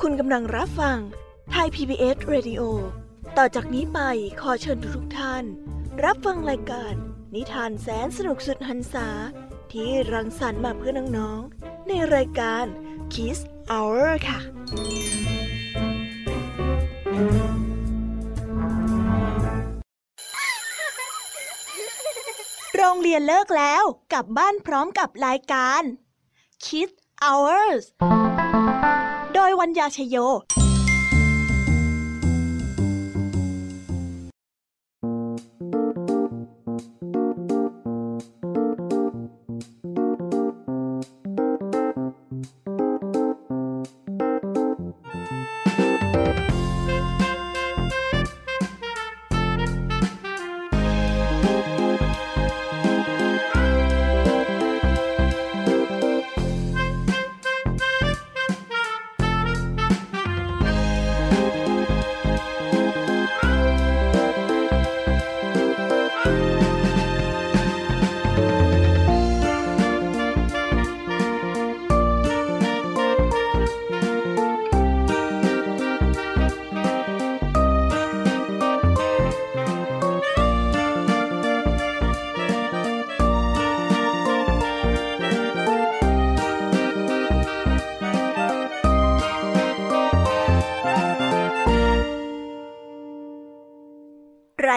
คุณกำลังรับฟังไทย PBS Radio ต่อจากนี้ไปขอเชิญทุกท่าน รับฟังรายการ นิทานแสนสนุกสุดหันษา ที่รังสรรค์มาเพื่อน้องๆ ในรายการ Kiss Hour ค่ะ รียนเลิกแล้ว กลับบ้านพร้อมกับรายการ Kids Hours โดยวัญญาชยโย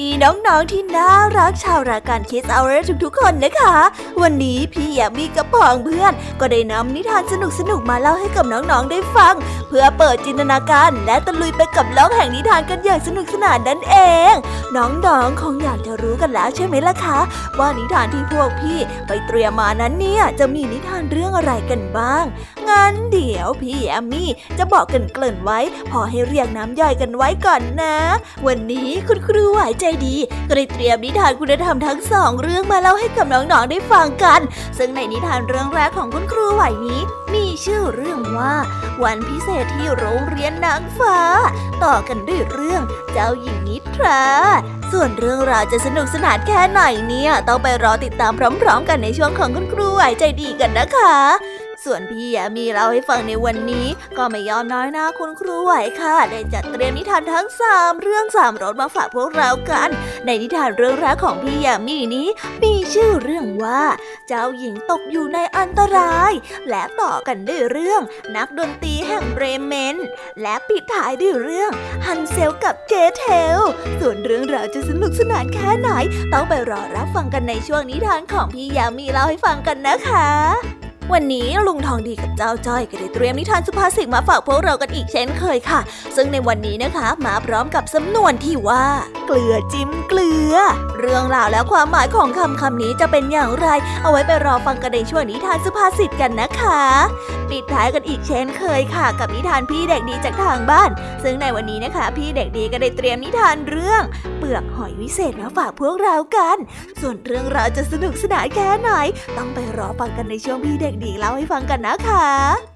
ดีน้องๆที่น่ารักชาวรายการคิสเอาเรทุกๆคนนะคะ วันนี้พี่แยมมี่กับพองเพื่อน ก็ได้นำนิทานสนุกๆมาเล่าให้กับน้องๆได้ฟัง เพื่อเปิดจินตนาการและตะลุยไปกับโลกแห่งนิทานกันอย่างสนุกสนานนั่นเอง น้องๆคงอยากจะรู้กันแล้วใช่ไหมล่ะคะ ว่านิทานที่พวกพี่ไปเตรียมมานั้นเนี่ยจะมีนิทานเรื่องอะไรกันบ้าง งั้นเดี๋ยวพี่แอมมี่จะบอกกันเกริ่นไว้ พอให้เรียงน้ำย่อยกันไว้ก่อนนะ วันนี้คุณครูไหวใจดีก็ได้เตรียมนิทานคุณธรรมทั้งสองเรื่องมาเล่าให้กับน้องๆได้ฟังกัน ซึ่งในนิทานเรื่องแรกของคุณครูไหวนี้ มีชื่อเรื่องว่า วันพิเศษที่โรงเรียนนางฟ้า ต่อกันด้วยเรื่องเจ้าหญิงนิทรา ส่วนเรื่องราวจะสนุกสนานแค่ไหนเนี่ย ต้องไปรอติดตามพร้อม ๆ กันในช่วงของคุณครูไหวใจดีกันนะคะ ส่วนพี่ยามีเล่าให้ฟังในวันนี้ ก็ไม่ยอมน้อยหน้าคุณครูไหวค่ะ ได้จัดเตรียมนิทานทั้งสามเรื่องสามรสมาฝากพวกเรากัน ในนิทานเรื่องแรกของพี่ยามีนี้ มีชื่อเรื่องว่า เจ้าหญิงตกอยู่ในอันตราย และต่อกันด้วยเรื่อง นักดนตรีแห่งเบรเมน และปิดท้ายด้วยเรื่องฮันเซลกับเกเทล ส่วนเรื่องราวจะสนุกสนานแค่ไหน ต้องไปรอรับฟังกันในช่วงนิทานของพี่ยามีเล่าให้ฟังกันนะคะ วันนี้ลุงทองดีกับเจ้าจ้อยก็ได้เตรียมนิทานสุภาษิตมาฝากพวกเรากันอีกเช่นเคยค่ะ ซึ่งในวันนี้นะคะมาพร้อมกับสำนวนที่ว่า เกลือจิ้มเกลือ เรื่องราวและความหมายของคำคำนี้จะเป็นอย่างไร เอาไว้ไปรอฟังกันในช่วงนิทานสุภาษิตกันนะคะปิดท้ายกันอีกเช่นเคยค่ะ กับนิทานพี่เด็กดีจากทางบ้าน ซึ่งในวันนี้นะคะ พี่เด็กดีก็ได้เตรียมนิทานเรื่อง เปลือกหอยวิเศษมาฝากพวกเรากัน ส่วนเรื่องราวจะสนุกสนานแค่ไหน ต้องไปรอฟังกันในช่วงพี่เด็กดีเล่าให้ฟังกันนะคะ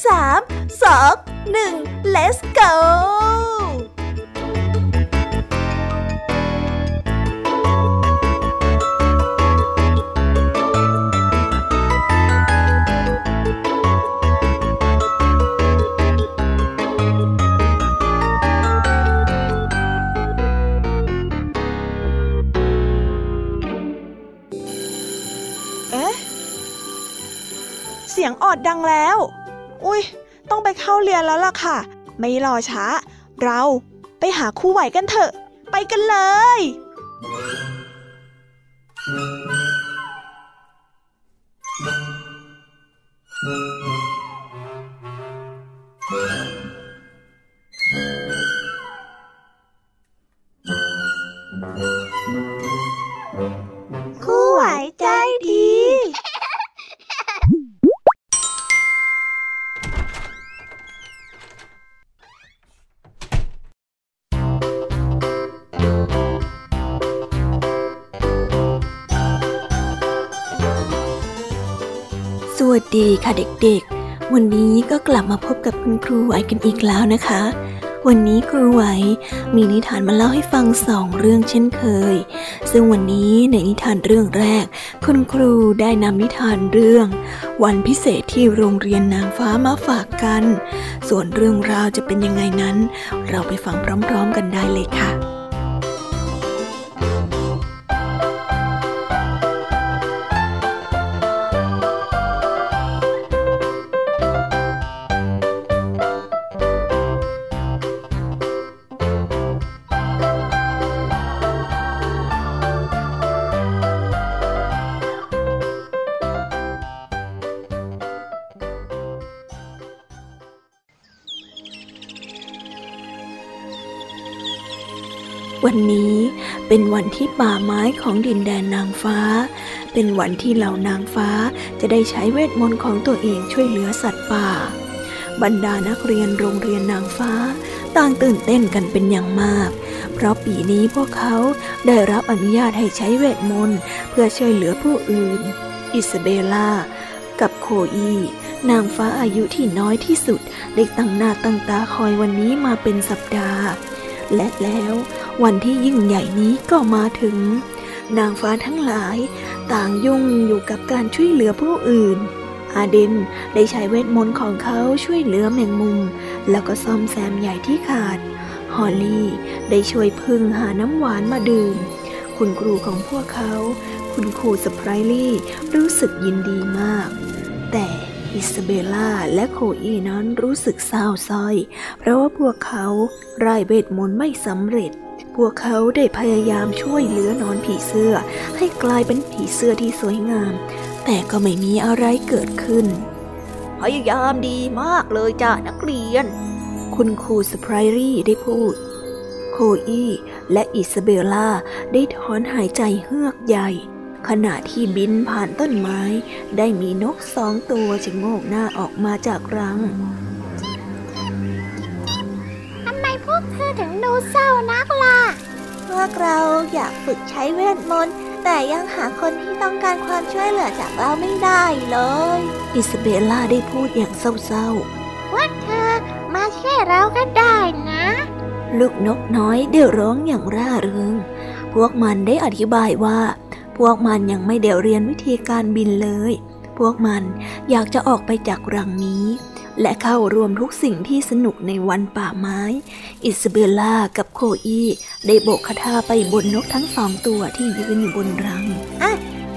3สองหนึ่ง let's go เสียงออดดังแล้ว อุ้ยต้องไปเข้าเรียนแล้วล่ะค่ะ ไม่รอช้า เราไปหาคู่ไหวกันเถอะ ไปกันเลย ดีค่ะเด็กๆ วันนี้ก็กลับมาพบกับคุณครูไหวกันอีกแล้วนะคะ วันนี้ครูไหวมีนิทานมาเล่าให้ฟังสองเรื่องเช่นเคย ซึ่งวันนี้ในนิทานเรื่องแรก คุณครูได้นำนิทานเรื่อง วันพิเศษที่โรงเรียนนางฟ้ามาฝากกัน ส่วนเรื่องราวจะเป็นยังไงนั้น เราไปฟังพร้อมๆกันได้เลยค่ะ วันนี้เป็นวันที่ป่าไม้ของดินแดนนางฟ้า เป็นวันที่เหล่านางฟ้าจะได้ใช้เวทมนต์ของตัวเองช่วยเหลือสัตว์ป่า บรรดานักเรียนโรงเรียนนางฟ้า ต่างตื่นเต้นกันเป็นอย่างมาก เพราะปีนี้พวกเขาได้รับอนุญาตให้ใช้เวทมนต์เพื่อช่วยเหลือผู้อื่น อิสเบล่ากับโคอีนางฟ้าอายุที่น้อยที่สุดได้ตั้งหน้าตั้งตาคอยวันนี้มาเป็นสัปดาห์ และแล้ว วันที่ยิ่งใหญ่นี้ก็มาถึง นางฟ้าทั้งหลาย ต่างยุ่งอยู่กับการช่วยเหลือผู้อื่น อาเดนได้ใช้เวทมนต์ของเขาช่วยเหลือแมงมุม แล้วก็ซ่อมแซมใหญ่ที่ขาด ฮอลลี่ได้ช่วยพึ่งหาน้ำหวานมาดื่ม คุณครูของพวกเขา คุณครูสไพรลี่รู้สึกยินดีมาก แต่อิสเบลล่าและโคลอีนั้นรู้สึกเศร้าสร้อย เพราะว่าพวกเขาร่ายเวทมนตร์ไม่สำเร็จ พวกเขาได้พยายามช่วยเหลือหนอนผีเสื้อ ให้กลายเป็นผีเสื้อที่สวยงาม แต่ก็ไม่มีอะไรเกิดขึ้น พยายามดีมากเลยจ้านักเรียน คุณครูสไพรรี่ได้พูด โคลอีและอิสเบลล่าได้ถอนหายใจเฮือกใหญ่ ขณะที่บินผ่านต้นไม้ ได้มีนกสองตัวชะโงกหน้าออกมาจากรัง พวกเธอถึงดูเศร้านักล่ะ พวกเราอยากฝึกใช้เวทมนต์แต่ยังหาคนที่ต้องการความช่วยเหลือจากเราไม่ได้เลย อิสเบลล่าได้พูดอย่างเศร้าพวกเธอมาช่วยเราก็ได้นะๆลูกนกน้อยได้ร้องอย่างร่าเริง พวกมันได้อธิบายว่า พวกมันยังไม่ได้เรียนวิธีการบินเลย พวกมันอยากจะออกไปจากรังนี้ และเข้าร่วมทุกสิ่งที่สนุกในวันป่าไม้ อิสเบลล่ากับโคลอีได้โบกคาถาไปบนนกทั้งสองตัวที่ยืนอยู่บนรัง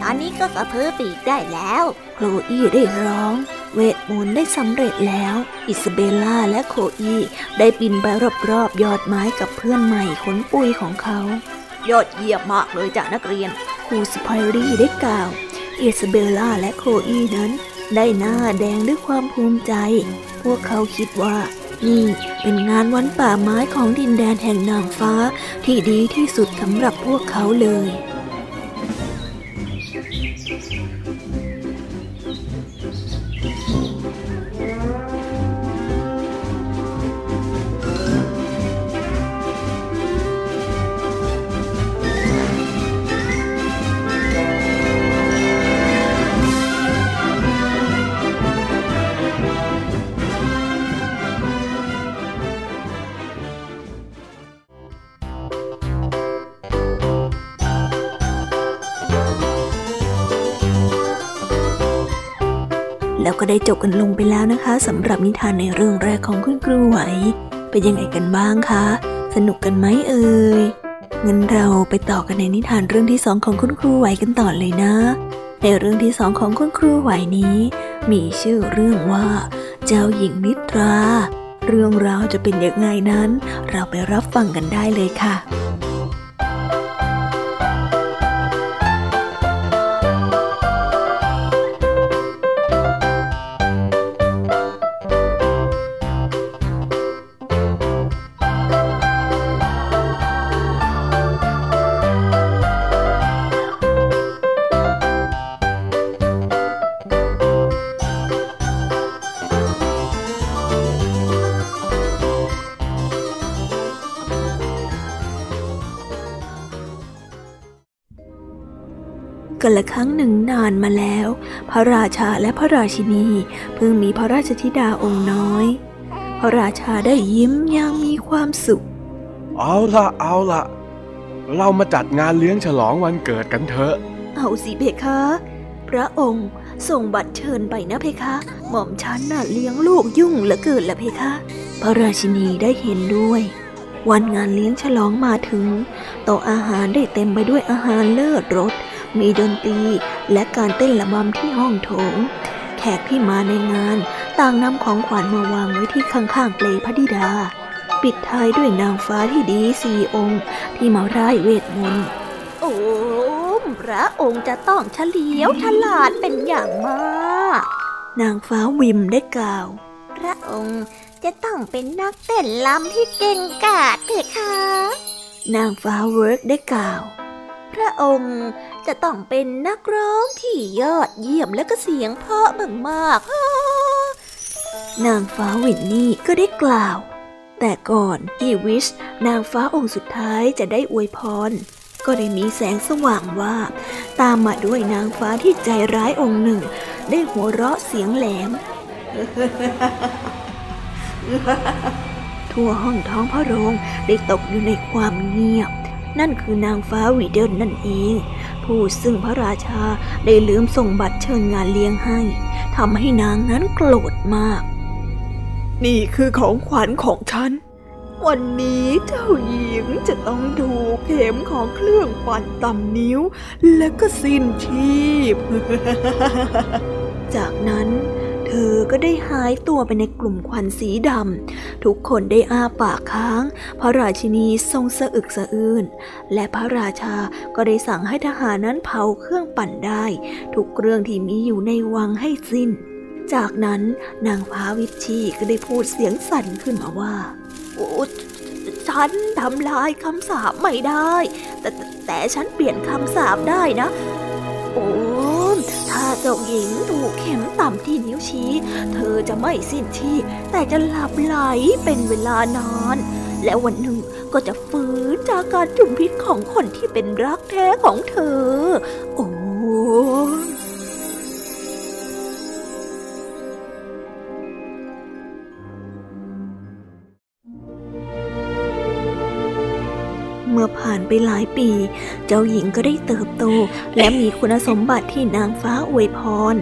ตอนนี้ก็กระเพื่อปีกได้แล้ว โคลอีได้ร้อง เวทมนตร์ได้สำเร็จแล้ว อิสเบลล่าและโคลอีได้บินไปรอบๆยอดไม้กับเพื่อนใหม่ขนปุยของเขา ยอดเยี่ยมมากเลยจ้ะนักเรียน ครูสไพรี่ได้กล่าว อิสเบลล่าและโคลอีนั้น ได้หน้าแดงด้วยความภูมิใจ พวกเขาคิดว่า นี่เป็นงานวันป่าไม้ของดินแดนแห่งนางฟ้าที่ดีที่สุดสำหรับพวกเขาเลย แล้วก็ได้จบกันลงไปแล้วนะคะสำหรับนิทานในเรื่องแรกของคุณครูไหว เป็นยังไงกันบ้างคะ สนุกกันไหมเอ่ยงั้นเราไปต่อกันในนิทานเรื่องที่สองของคุณครูไหวกันต่อเลยนะ ในเรื่องที่สองของคุณครูไหวนี้ มีชื่อเรื่องว่า เจ้าหญิงนิทรา เรื่องราวจะเป็นยังไงนั้น เราไปรับฟังกันได้เลยค่ะ กันละครั้งหนึ่งนานมาแล้ว พระราชาและพระราชินีเพิ่งมีพระราชธิดาองค์น้อย พระราชาได้ยิ้มอย่างมีความสุข เอาละเอาละเรามาจัดงานเลี้ยงฉลองวันเกิดกันเถอะ เอาสิเพคะ พระองค์ส่งบัตรเชิญไปนะเพคะ หม่อมฉันน่ะเลี้ยงลูกยุ่งเหลือเกินละเพคะ พระราชินีได้เห็นด้วย วันงานเลี้ยงฉลองมาถึงโต๊ะอาหารได้เต็มไปด้วยอาหารเลิศรส มีดนตรีและการเต้นระบำที่ห้องโถง แขกที่มาในงานต่างนำของขวัญมาวางไว้ที่ข้างๆเปลพระธิดา ปิดท้ายด้วยนางฟ้าที่ดีสี่องค์ ที่มาร่ายเวทมนต์โอ้พระองค์จะต้องเฉลียวฉลาดเป็นอย่างมาก นางฟ้าวิมได้กล่าว พระองค์จะต้องเป็นนักเต้นลำที่เก่งกาจเพคะนางฟ้าเวิร์กได้กล่าว พระองค์ จะต้องเป็นนักร้องที่ยอดเยี่ยมและก็เสียงเพราะมากๆนางฟ้าวินนี่ก็ได้กล่าว แต่ก่อนที่วิชนางฟ้าองค์สุดท้ายจะได้อวยพร ก็ได้มีแสงสว่างว่า ตามมาด้วยนางฟ้าที่ใจร้ายองค์หนึ่ง ได้หัวเราะเสียงแหลม ทั่วห้องท้องพระโรงได้ตกอยู่ในความเงียบนั่นคือนางฟ้าวีเดิลนั่นเอง ผู้ซึ่งพระราชาได้ลืมส่งบัตรเชิญงานเลี้ยงให้ทำให้นางนั้นโกรธมาก นี่คือของขวัญของฉัน วันนี้เจ้าหญิงจะต้องดูเข็มของเครื่องปั่นต่ำนิ้ว และก็สิ้นชีพ จากนั้นเธ อก็ได้หายตัวไปในกลุ่มควันสีดำทุกคนได้อ้าปากค้าง พระราชินีทรงสะอึกสะอื้นและพระราชาก็ได้สั่งให้ทหารนั้นเผาเครื่องปั่นได้ ทุกเรื่องที่มีอยู่ในวังให้สิ้น จากนั้นนางฟ้าวิชีก็ได้พูดเสียงสั่นขึ้นมาว่าโอ้ฉันทำลายคำสาปไม่ได้ แต่แต่แต่ฉันเปลี่ยนคำสาปได้นะ โอ้ถ้าเจ้าหญิงถูกเข็มต่ำที่นิ้วชี้ เธอจะไม่สิ้นชีพแต่จะหลับไหลเป็นเวลานาน และวันหนึ่งก็จะฟื้นจากการจุมพิษของคนที่เป็นรักแท้ของเธอ โอ้ เมื่อผ่านไปหลายปี เจ้าหญิงก็ได้เติบโต และมีคุณสมบัติที่นางฟ้าอวยพร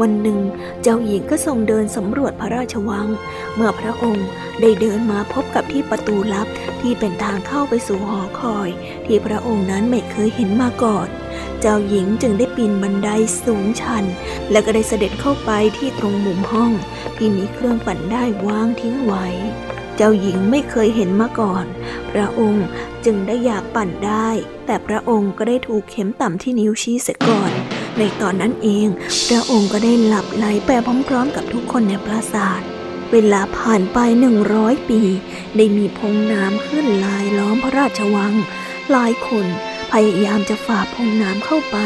วันหนึ่ง เจ้าหญิงก็ทรงเดินสำรวจพระราชวัง เมื่อพระองค์ได้เดินมาพบกับที่ประตูลับที่เป็นทางเข้าไปสู่หอคอย ที่พระองค์นั้นไม่เคยเห็นมาก่อนเจ้าหญิงจึงได้ปีนบันไดสูงชัน แล้วก็ได้เสด็จเข้าไปที่ตรงมุมห้อง ที่มีเครื่องปั่นได้วางทิ้งไว้ เจ้าหญิงไม่เคยเห็นมาก่อน พระองค์ จึงได้อยากปั่นได้ แต่พระองค์ก็ได้ถูกเข็มต่ำที่นิ้วชี้เสียก่อน ในตอนนั้นเอง พระองค์ก็ได้หลับไหลไปพร้อมๆ กับทุกคนในปราสาทเวลาผ่านไปหนึ่งร้อยปี ได้มีพงน้ำขึ้นลายล้อมพระราชวัง หลายคนพยายามจะฝ่าพงน้ำเข้าไป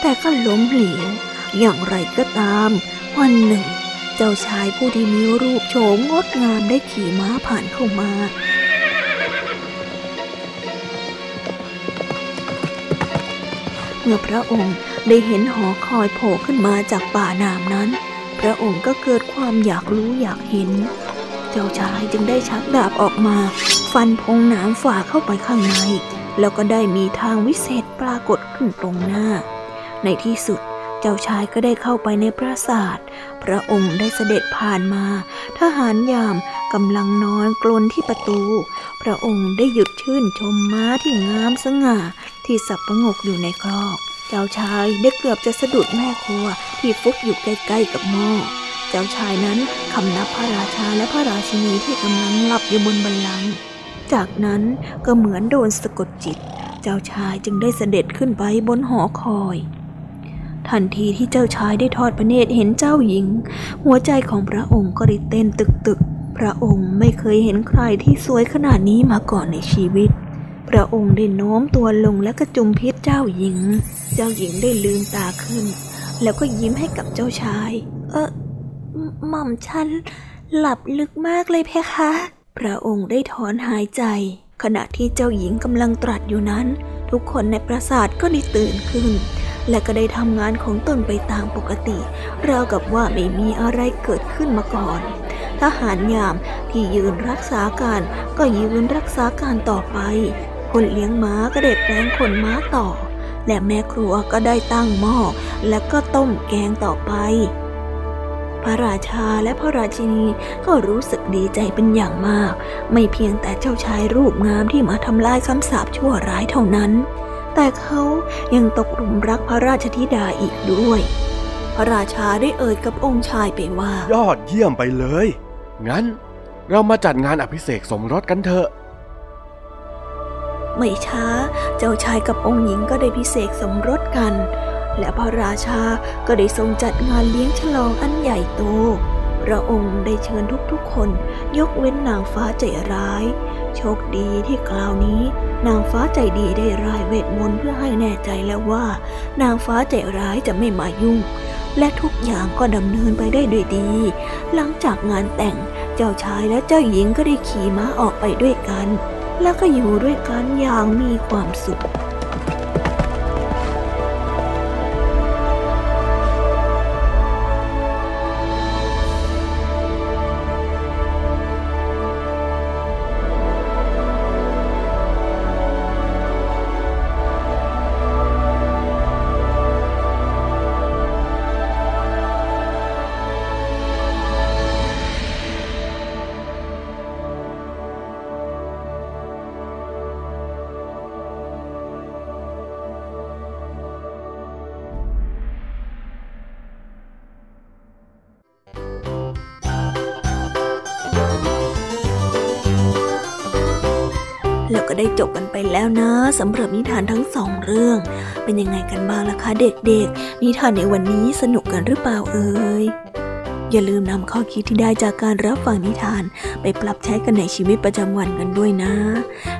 แต่ก็ล้มเหลว อย่างไรก็ตาม วันหนึ่ง เจ้าชายผู้ที่มีรูปโฉมงดงามได้ขี่ม้าผ่านเข้ามา เมื่อพระองค์ได้เห็นหอคอยโผล่ขึ้นมาจากป่าน้ำนั้น พระองค์ก็เกิดความอยากรู้อยากเห็น เจ้าชายจึงได้ชักดาบออกมา ฟันพงหน้ำฝ่าเข้าไปข้างใน แล้วก็ได้มีทางวิเศษปรากฏขึ้นตรงหน้า ในที่สุดเจ้าจ้าชายก็ได้เข้าไปในปราสาท พระองค์ได้เสด็จผ่านมา ทหารยามกำลังนอนกลนที่ประตู พระองค์ได้หยุดชื่นชมม้าที่งามสง่า ที่สับประงกอยู่ในคลอก เจ้าชายได้เกือบจะสะดุดแม่ครัวที่ฟุกอยู่ใกล้ๆกับหม้อ เจ้าชายนั้นคำนับพระราชาและพระราชินีที่กำลังหลับอยู่บนบัลลังก์จากนั้นก็เหมือนโดนสะกดจิต เจ้าชายจึงได้เสด็จขึ้นไปบนหอคอยทันทีที่เจ้าชายได้ทอดพระเนตรเห็นเจ้าหญิง หัวใจของพระองค์ก็ได้เต้นตึกๆพระองค์ไม่เคยเห็นใครที่สวยขนาดนี้มาก่อนในชีวิต พระองค์ได้โน้มตัวลงและกระจุมพิษเจ้าหญิง เจ้าหญิงได้ลืมตาขึ้น แล้วก็ยิ้มให้กับเจ้าชาย เออหม่อมฉันหลับลึกมากเลยเพคะ พระองค์ได้ถอนหายใจ ขณะที่เจ้าหญิงกำลังตรัสอยู่นั้น ทุกคนในปราสาทก็ได้ตื่นขึ้น และก็ได้ทำงานของตนไปตามปกติ ราวกับว่าไม่มีอะไรเกิดขึ้นมาก่อนทหารยามที่ยืนรักษาการก็ยืนรักษาการต่อไป คนเลี้ยงม้าก็ได้แปลงขนม้าต่อ และแม่ครัวก็ได้ตั้งหม้อและก็ต้มแกงต่อไป พระราชาและพระราชินีก็รู้สึกดีใจเป็นอย่างมาก ไม่เพียงแต่เจ้าชายรูปงามที่มาทำลายคำสาปชั่วร้ายเท่านั้น แต่เขายังตกหลุมรักพระราชธิดาอีกด้วย พระราชาได้เอ่ยกับองค์ชายไปว่า ยอดเยี่ยมไปเลย งั้นเรามาจัดงานอภิเษกสมรสกันเถอะ ไม่ช้า เจ้าชายกับองค์หญิงก็ได้พิเศษสมรสกัน และพระราชาก็ได้ทรงจัดงานเลี้ยงฉลองอันใหญ่โต พระองค์ได้เชิญทุกๆคน ยกเว้นนางฟ้าใจร้าย โชคดีที่คราวนี้ นางฟ้าใจดีได้ร่ายเวทมนต์เพื่อให้แน่ใจแล้วว่า นางฟ้าใจร้ายจะไม่มายุ่ง และทุกอย่างก็ดำเนินไปได้ด้วยดี หลังจากงานแต่งเจ้าชายและเจ้าหญิงก็ได้ขี่ม้าออกไปด้วยกัน แล้วก็อยู่ด้วยกันอย่างมีความสุข สำหรับนิทานทั้งสองเรื่อง เป็นยังไงกันบ้างล่ะคะเด็กๆ นิทานในวันนี้สนุกกันหรือเปล่าเอ่ยอย่าลืมนำข้อคิดที่ได้จากการรับฟังนิทาน ไปปรับใช้กันในชีวิตประจำวันกันด้วยนะ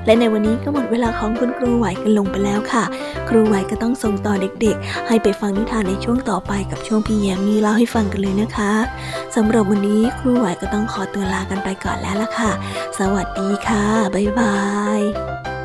และในวันนี้ก็หมดเวลาของคุณครูไหวกันลงไปแล้วค่ะ ครูไหวก็ต้องส่งต่อเด็กๆ ให้ไปฟังนิทานในช่วงต่อไปกับช่วงพี่แยมมีเล่าให้ฟังกันเลยนะคะสำหรับวันนี้ครูไหวก็ต้องขอตัวลากันไปก่อนแล้วล่ะค่ะ สวัสดีค่ะ บ๊ายบาย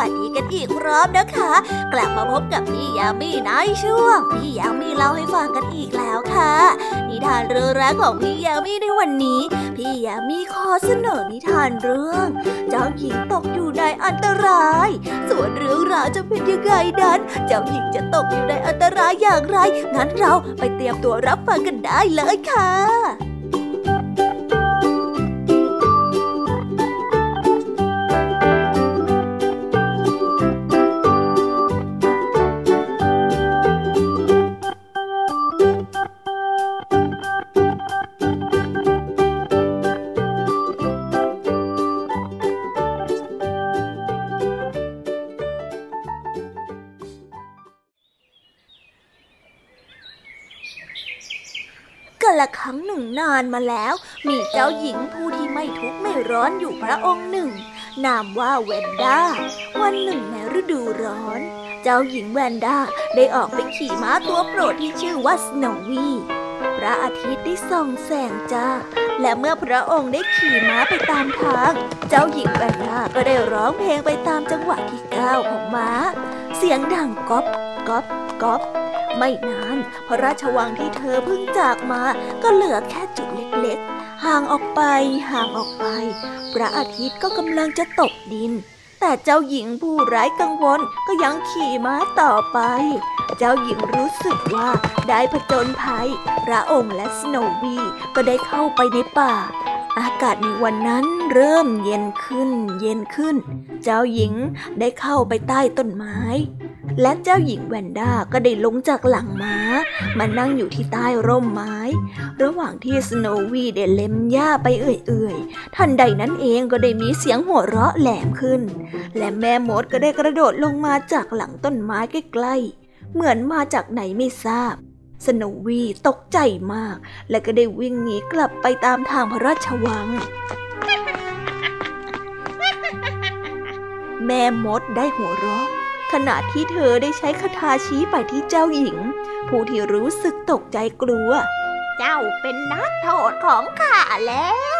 วัสดีกันอีกรอบนะคะ กลับมาพบกับพี่ยามีในช่วง พี่ยามีเล่าให้ฟังกันอีกแล้วค่ะ นิทานเรื่องแรกของพี่ยามีในวันนี้ พี่ยามีขอเสนอนิทานเรื่อง เจ้าหญิงตกอยู่ในอันตราย ส่วนเรื่องราวจะเป็นยังไงนั้น เจ้าหญิงจะตกอยู่ในอันตรายอย่างไร งั้นเราไปเตรียมตัวรับฟังกันได้เลยค่ะานมาแล้ว มีเจ้าหญิงผู้ที่ไม่ทุกข์ไม่ร้อนอยู่พระองค์หนึ่ง นามว่าแวนด้า วันหนึ่งในฤดูร้อน เจ้าหญิงแวนด้าได้ออกไปขี่ม้าตัวโปรดที่ชื่อว่าสโนวีพระอาทิตย์ได้ส่องแสงจ้า และเมื่อพระองค์ได้ขี่ม้าไปตามทาง เจ้าหญิงแวนด้าก็ได้ร้องเพลงไปตามจังหวะที่ก้าวของม้า เสียงดังก๊อบก๊อบก๊อบ ไม่นานพระราชวังที่เธอเพิ่งจากมาก็เหลือแค่จุดเล็กๆ ห่างออกไปห่างออกไป พระอาทิตย์ก็กำลังจะตกดิน แต่เจ้าหญิงผู้ไร้กังวลก็ยังขี่ม้าต่อไป เจ้าหญิงรู้สึกว่าได้ผจญภัย พระองค์และสโนวีก็ได้เข้าไปในป่า อากาศในวันนั้นเริ่มเย็นขึ้น เย็นขึ้น เจ้าหญิงได้เข้าไปใต้ต้นไม้ และเจ้าหญิงแวนด้าก็ได้ลงจากหลังม้า มานั่งอยู่ที่ใต้ร่มไม้ ระหว่างที่สโนวีได้เล็มหญ้าไปเอื่อยๆทันใดนั้นเองก็ได้มีเสียงหัวเราะแหลมขึ้น และแม่มดก็ได้กระโดดลงมาจากหลังต้นไม้ใกล้ๆเหมือนมาจากไหนไม่ทราบ สโนวีตกใจมาก และก็ได้วิ่งหนีกลับไปตามทางพระราชวัง แม่มดได้หัวเราะขณะที่เธอได้ใช้คาถาชี้ไปที่เจ้าหญิง ผู้ที่รู้สึกตกใจกลัว เจ้าเป็นนักโทษของข้าแล้ว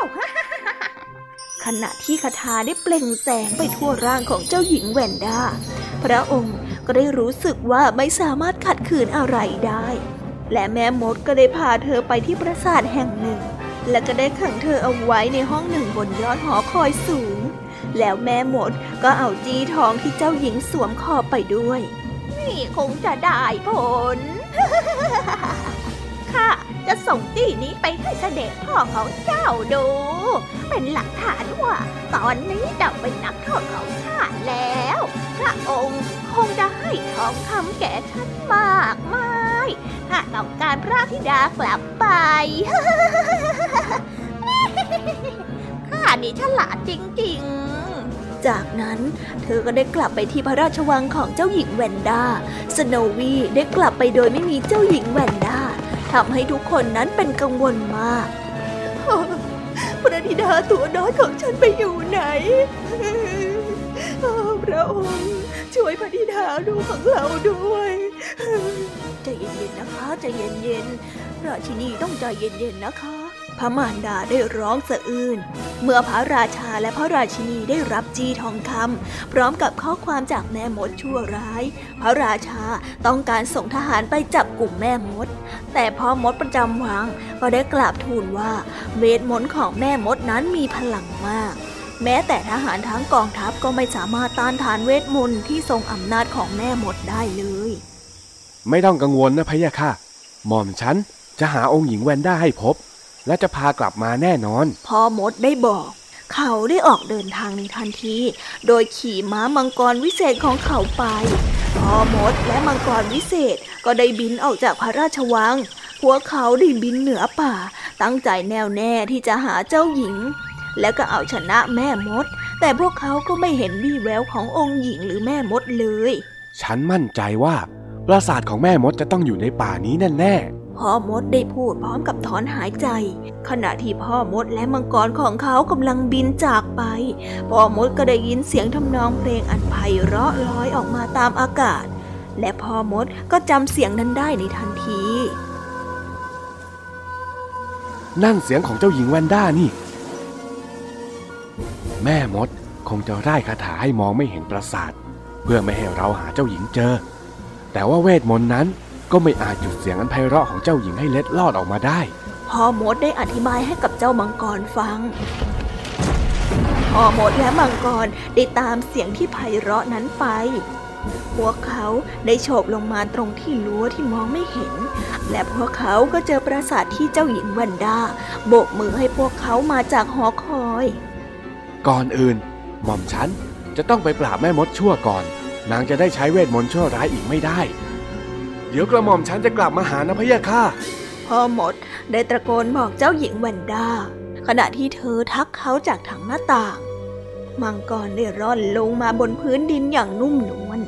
ขณะที่คาถาได้เปล่งแสงไปทั่วร่างของเจ้าหญิงแวนด้า พระองค์ก็ได้รู้สึกว่าไม่สามารถขัดขืนอะไรได้ และแม่มดก็ได้พาเธอไปที่ปราสาทแห่งหนึ่ง และก็ได้ขังเธอเอาไว้ในห้องหนึ่งบนยอดหอคอยสูง แล้วแม่มดก็เอาจีทองที่เจ้าหญิงสวมคอไปด้วย นี่คงจะได้ผลข้าจะส่งตี้นี้ไปให้เสด็จพ่อของเจ้าดู เป็นหลักฐานว่า ตอนนี้เจ้าเป็นนักโทษของข้าแล้ว พระองค์คงจะให้ทองคำแก่ฉันมากมาย ข้าต้องการพระธิดากลับไป ข้านี่ฉลาดจริงๆ จากนั้นเธอก็ได้กลับไปที่พระราชวังของเจ้าหญิงแวนด้า สโนวีได้กลับไปโดยไม่มีเจ้าหญิงแวนด้าทำให้ทุกคนนั้นเป็นกังวลมากพระธิดาตัวน้อยของฉันไปอยู่ไหนพระองค์ช่วยพระธิดาดูของเราด้วย ใจเย็นๆนะคะใจเย็นๆราชินีต้องใจเย็นๆนะคะ พระมารดาได้ร้องสะอื้นเมื่อพระราชาและพระราชินีได้รับจีทองคำพร้อมกับข้อความจากแม่มดชั่วร้าย พระราชาต้องการส่งทหารไปจับกลุ่มแม่มด แต่พ่อมดประจำวังก็ได้กราบทูลว่าเวทมนต์ของแม่มดนั้นมีพลังมากแม้แต่ทหารทั้งกองทัพก็ไม่สามารถต้านทานเวทมนต์ที่ทรงอำนาจของแม่มดได้เลย ไม่ต้องกังวลนะพะยะค่ะ หม่อมฉันจะหาองค์หญิงแวนด้าให้พบ และจะพากลับมาแน่นอนพ่อมดได้บอก เขาได้ออกเดินทางในทันที โดยขี่ม้ามังกรวิเศษของเขาไปพ่อมดและมังกรวิเศษก็ได้บินออกจากพระราชวัง พวกเขาได้บินเหนือป่า ตั้งใจแน่วแน่ที่จะหาเจ้าหญิง และก็เอาชนะแม่มด แต่พวกเขาก็ไม่เห็นวี่แววขององค์หญิงหรือแม่มดเลย ฉันมั่นใจว่า ปราสาทของแม่มดจะต้องอยู่ในป่านี้แน่พ่อมดได้พูดพร้อมกับถอนหายใจ ขณะที่พ่อมดและมังกรของเขากำลังบินจากไป พ่อมดก็ได้ยินเสียงทำนองเพลงอันไพเราะลอยออกมาตามอากาศ และพ่อมดก็จำเสียงนั้นได้ในทันทีๆนั่นเสียงของเจ้าหญิงแวนด้านี่ แม่มดคงจะไล่คาถาให้มองไม่เห็นปราสาท เพื่อไม่ให้เราหาเจ้าหญิงเจอ แต่ว่าเวทมนต์นั้นก็ไม่อาจหยุดเสียงอันไพเราะของเจ้าหญิงให้เล็ดลอดออกมาได้ พ่อมดได้อธิบายให้กับเจ้ามังกรฟัง พ่อมดและมังกรได้ตามเสียงที่ไพเราะนั้นไป พวกเขาได้โฉบลงมาตรงที่รั้วที่มองไม่เห็น และพวกเขาก็เจอปราสาทที่เจ้าหญิงวันดา โบกมือให้พวกเขามาจากหอคอย ก่อนอื่น หม่อมฉันจะต้องไปปราบแม่มดชั่วก่อน นางจะได้ใช้เวทมนต์ชั่วร้ายอีกไม่ได้ เดี๋ยวกระหม่อมฉันจะกลับมาหานะพะยะค่ะพ่อมดได้ตะโกนบอกเจ้าหญิงวันดา ขณะที่เธอทักเขาจากทางหน้าต่างมังกรได้ร่อนลงมาบนพื้นดินอย่างนุ่มนวล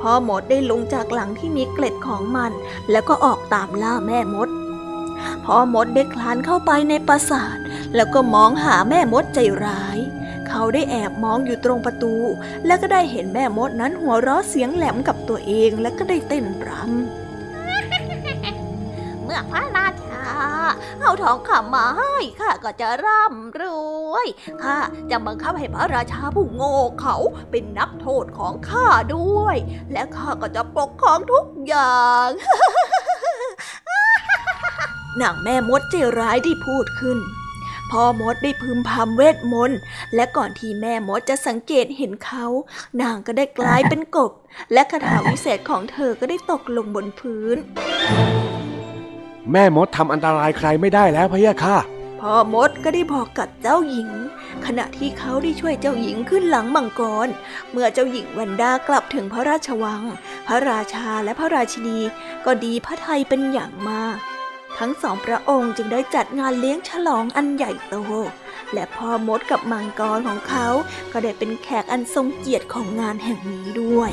พ่อมดได้ลงจากหลังที่มีเกล็ดของมัน แล้วก็ออกตามล่าแม่มดพ่อมดได้คลานเข้าไปในปราสาท แล้วก็มองหาแม่มดใจร้าย เขาได้แอบมองอยู่ตรงประตู แล้วก็ได้เห็นแม่มดนั้นหัวเราะเสียงแหลมกับตัวเองแล้วก็ได้เต้นรำเมื่อพระราชาเอาทองคำมาให้ข้าก็จะร่ำรวยข้าจะบังคับให้พระราชาผู้โง่เขาเป็นนักโทษของข้าด้วย และข้าก็จะปกครองทุกอย่างนางแม่มดใจร้ายได้พูดขึ้น พ่อมดได้พึมพำเวทมนต์ และก่อนที่แม่มดจะสังเกตเห็นเขา นางก็ได้กลายเป็นกบ และคาถาวิเศษของเธอก็ได้ตกลงบนพื้น แม่มดทำอันตรายใครไม่ได้แล้วพะยะค่ะพ่อมดก็ได้บอกกับเจ้าหญิง ขณะที่เขาได้ช่วยเจ้าหญิงขึ้นหลังมังกร เมื่อเจ้าหญิงวันดากลับถึงพระราชวัง พระราชาและพระราชินี ก็ดีพระทัยเป็นอย่างมาก ทั้งสองพระองค์จึงได้จัดงานเลี้ยงฉลองอันใหญ่โต และพ่อมดกับมังกรของเขา ก็ได้เป็นแขกอันทรงเกียรติของงานแห่งนี้ด้วย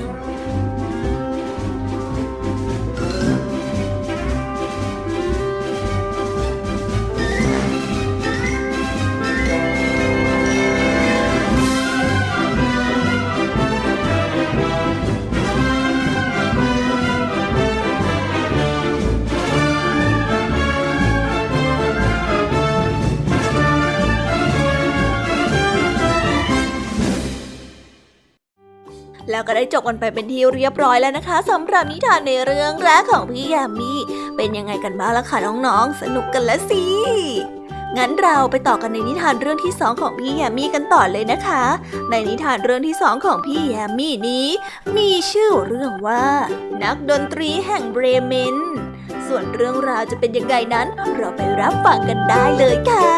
แล้วก็ได้จบกันไปเป็นที่เรียบร้อยแล้วนะคะสำหรับนิทานในเรื่องแรกของพี่ยามีเป็นยังไงกันบ้างล่ะคะน้องๆ สนุกกันแล้วสิงั้นเราไปต่อกันในนิทานเรื่องที่สองของพี่แยมมี่กันต่อเลยนะคะ ในนิทานเรื่องที่สองของพี่แยมมี่นี้ มีชื่อเรื่องว่า นักดนตรีแห่งเบรเมน ส่วนเรื่องราวจะเป็นยังไงนั้น เราไปรับฟังกันได้เลยค่ะ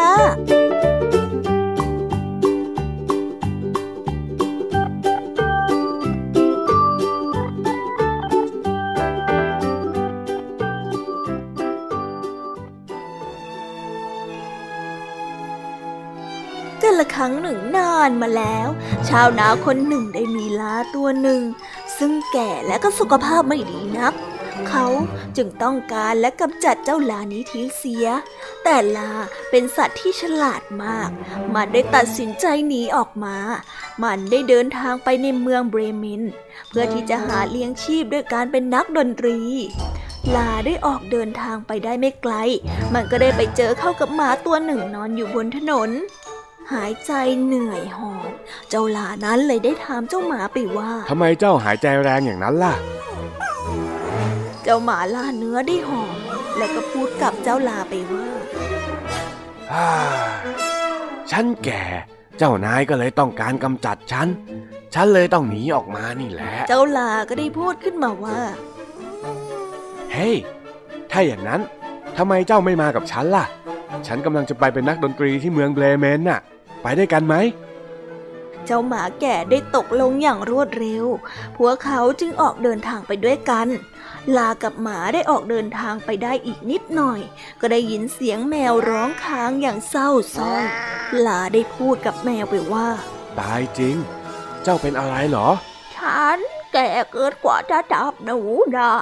ละครั้งหนึ่งนานมาแล้ว ชาวนาคนหนึ่งได้มีล้าตัวหนึ่ง ซึ่งแก่และก็สุขภาพไม่ดีนัก เขาจึงต้องการและกำจัดเจ้าลานี้ทิ้งเสีย แต่ลาเป็นสัตว์ที่ฉลาดมาก มันได้ตัดสินใจหนีออกมา มันได้เดินทางไปในเมืองเบรเมน เพื่อที่จะหาเลี้ยงชีพด้วยการเป็นนักดนตรีลาได้ออกเดินทางไปได้ไม่ไกล มันก็ได้ไปเจอเข้ากับหมาตัวหนึ่งนอนอยู่บนถนน หายใจเหนื่อยหอบเจ้าลานั้นเลยได้ถามเจ้าหมาไปว่าทำไมเจ้าหายใจแรงอย่างนั้นล่ะ เจ้าหมาล่าเนื้อได้หอมแล้วก็พูดกับเจ้าลาไปว่าฮ่าฉันแก่ เจ้านายก็เลยต้องการกำจัดฉัน ฉันเลยต้องหนีออกมานี่แหละ เจ้าลาก็ได้พูดขึ้นมาว่า เฮ้ย ถ้าอย่างนั้นทำไมเจ้าไม่มากับฉันล่ะ ฉันกำลังจะไปเป็นนักดนตรีที่เมืองเบลเมนน่ะ ไปได้วยกันไหม เจ้าหมาแก่ได้ตกลงอย่างรวดเร็ว พวกเขาจึงออกเดินทางไปด้วยกัน ลากับหมาได้ออกเดินทางไปได้อีกนิดหน่อย ก็ได้ยินเสียงแมวร้องค้างอย่างเศร้าส้อย ลาได้พูดกับแมวไปว่า ตายจริง เจ้าเป็นอะไรเหรอ ฉันแก่เกินกว่าจะจับหนูได้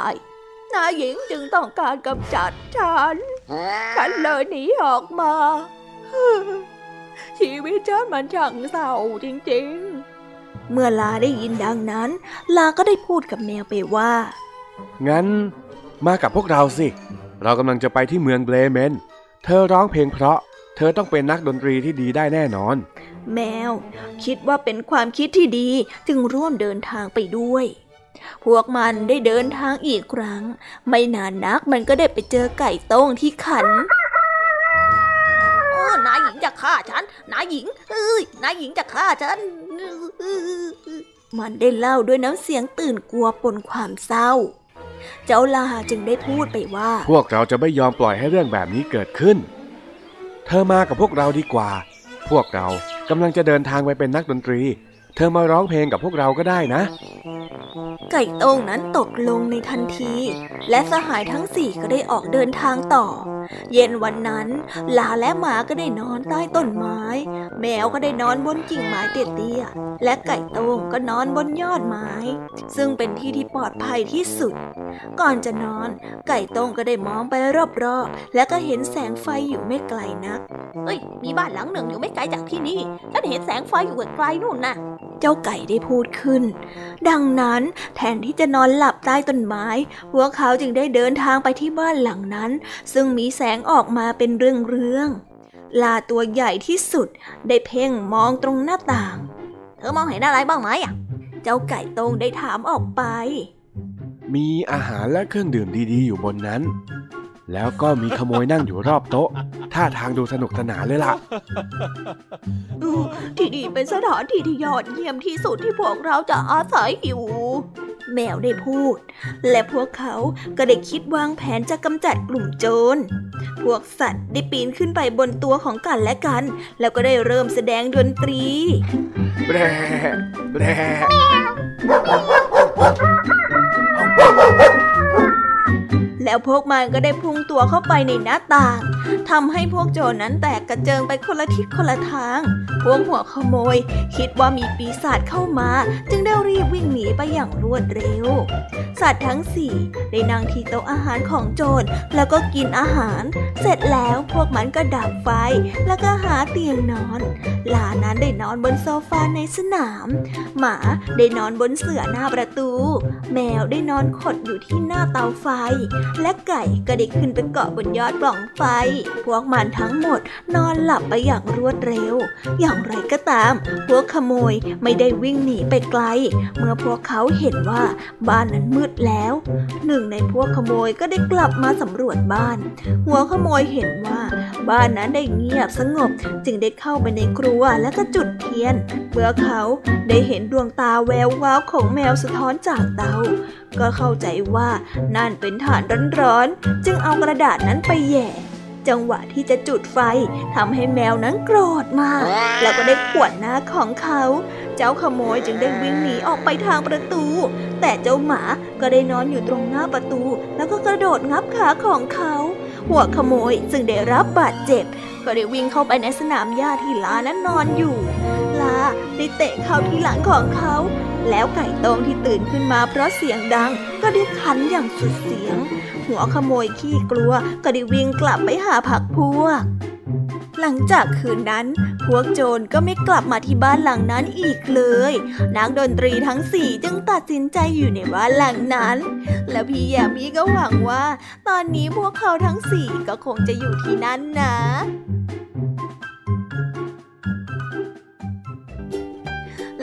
นายหญิงจึงต้องการกำจัดฉัน ฉันเลยหนีออกมา ชีวิตฉันมันช่างเศร้าจริงๆ เมื่อลาได้ยินดังนั้น ลาก็ได้พูดกับแมวไปว่า งั้นมากับพวกเราสิ เรากำลังจะไปที่เมืองเบลเมน เธอร้องเพลงเพราะ เธอต้องเป็นนักดนตรีที่ดีได้แน่นอน แมว คิดว่าเป็นความคิดที่ดีจึงร่วมเดินทางไปด้วยพวกมันได้เดินทางอีกครั้ง ไม่นานนักมันก็ได้ไปเจอไก่โต้งที่ขันเออ นายหญิงจะฆ่าฉัน นายหญิง เอ้ย นายหญิงจะฆ่าฉัน มันได้เล่าด้วยน้ำเสียงตื่นกลัวปนความเศร้า เจ้าลาจึงได้พูดไปว่า พวกเราจะไม่ยอมปล่อยให้เรื่องแบบนี้เกิดขึ้น เธอมากับพวกเราดีกว่า พวกเรากำลังจะเดินทางไปเป็นนักดนตรี เธอมาร้องเพลงกับพวกเราก็ได้นะ ไก่โต้งนั้นตกลงในทันที และสหายทั้งสี่ก็ได้ออกเดินทางต่อ เย็นวันนั้นลาและหมาก็ได้นอนใต้ต้นไม้ แมวก็ได้นอนบนกิ่งไม้เตี้ยๆและไก่โต้งก็นอนบนยอดไม้ ซึ่งเป็นที่ที่ปลอดภัยที่สุด ก่อนจะนอน ไก่โต้งก็ได้มองไปรอบๆและก็เห็นแสงไฟอยู่ไม่ไกลนัก เอ้ย มีบ้านหลังหนึ่งอยู่ไม่ไกลจากที่นี่ฉันเห็นแสงไฟอยู่ไกลนู่นน่ะ เจ้าไก่ได้พูดขึ้น ดังนั้นแทนที่จะนอนหลับใต้ต้นไม้ พวกเขาจึงได้เดินทางไปที่บ้านหลังนั้น ซึ่งมีแสงออกมาเป็นเรื่องๆลาตัวใหญ่ที่สุดได้เพ่งมองตรงหน้าต่าง เธอมองเห็นอะไรบ้างไหมอะ เจ้าไก่ตรงได้ถามออกไป มีอาหารและเครื่องดื่มดีๆอยู่บนนั้น แล้วก็มีขโมยนั่งอยู่รอบโต๊ะ ท่าทางดูสนุกสนานเลยล่ะอือที่นี่เป็นสถานที่ที่ยอดเยี่ยมที่สุดที่พวกเราจะอาศัยอยู่ แมวได้พูด และพวกเขาก็ได้คิดวางแผนจะกำจัดกลุ่มโจร พวกสัตว์ได้ปีนขึ้นไปบนตัวของกันและกัน แล้วก็ได้เริ่มแสดงดนตรีแบรแบร แล้วพวกมันก็ได้พุ่งตัวเข้าไปในหน้าต่างทำให้พวกโจรนั้นแตกกระเจิงไปคนละทิศคนละทาง พวกหัวขโมย คิดว่ามีปีศาจเข้ามา จึงได้รีบวิ่งหนีไปอย่างรวดเร็ว สัตว์ทั้งสี่ได้นั่งที่โต๊ะอาหารของโจรแล้วก็กินอาหาร เสร็จแล้วพวกมันก็ดับไฟแล้วก็หาเตียงนอน หลานั้นได้นอนบนโซฟาในสนาม หมาได้นอนบนเสื่อหน้าประตู แมวได้นอนขดอยู่ที่หน้าเตาไฟและไก่ก็ได้ขึ้นไปเกาะบนยอดปล่องไฟ พวกมันทั้งหมดนอนหลับไปอย่างรวดเร็ว อย่างไรก็ตาม พวกขโมยไม่ได้วิ่งหนีไปไกล เมื่อพวกเขาเห็นว่าบ้านนั้นมืดแล้ว หนึ่งในพวกขโมยก็ได้กลับมาสำรวจบ้าน หัวขโมยเห็นว่าบ้านนั้นได้เงียบสงบจึงได้เข้าไปในครัวแล้วก็จุดเทียน เมื่อเขาได้เห็นดวงตาแวววาวของแมวสะท้อนจากเตาก็เข้าใจว่านั่นเป็นฐานร้อนๆ จึงเอากระดาษนั้นไปแหย่ จังหวะที่จะจุดไฟทำให้แมวนั้นโกรธมาก แล้วก็ได้ขวดหน้าของเขา เจ้าขโมยจึงได้วิ่งหนีออกไปทางประตู แต่เจ้าหมาก็ได้นอนอยู่ตรงหน้าประตู แล้วก็กระโดดงับขาของเขา หัวขโมยจึงได้รับบาดเจ็บ ก็ได้วิ่งเข้าไปในสนามหญ้าที่ลานั้นนอนอยู่ ลาได้เตะเข้าที่หลังของเขา แล้วไก่ตรงที่ตื่นขึ้นมาเพราะเสียงดัง ก็ได้ขันอย่างสุดเสียง หัวขโมยขี้กลัว ก็ได้วิ่งกลับไปหาผักพวก หลังจากคืนนั้น พวกโจรก็ไม่กลับมาที่บ้านหลังนั้นอีกเลย นักดนตรีทั้งสี่จึงตัดสินใจอยู่ในบ้านหลังนั้น และพี่แยมมี่ก็หวังว่า ตอนนี้พวกเขาทั้งสี่ก็คงจะอยู่ที่นั่นนะ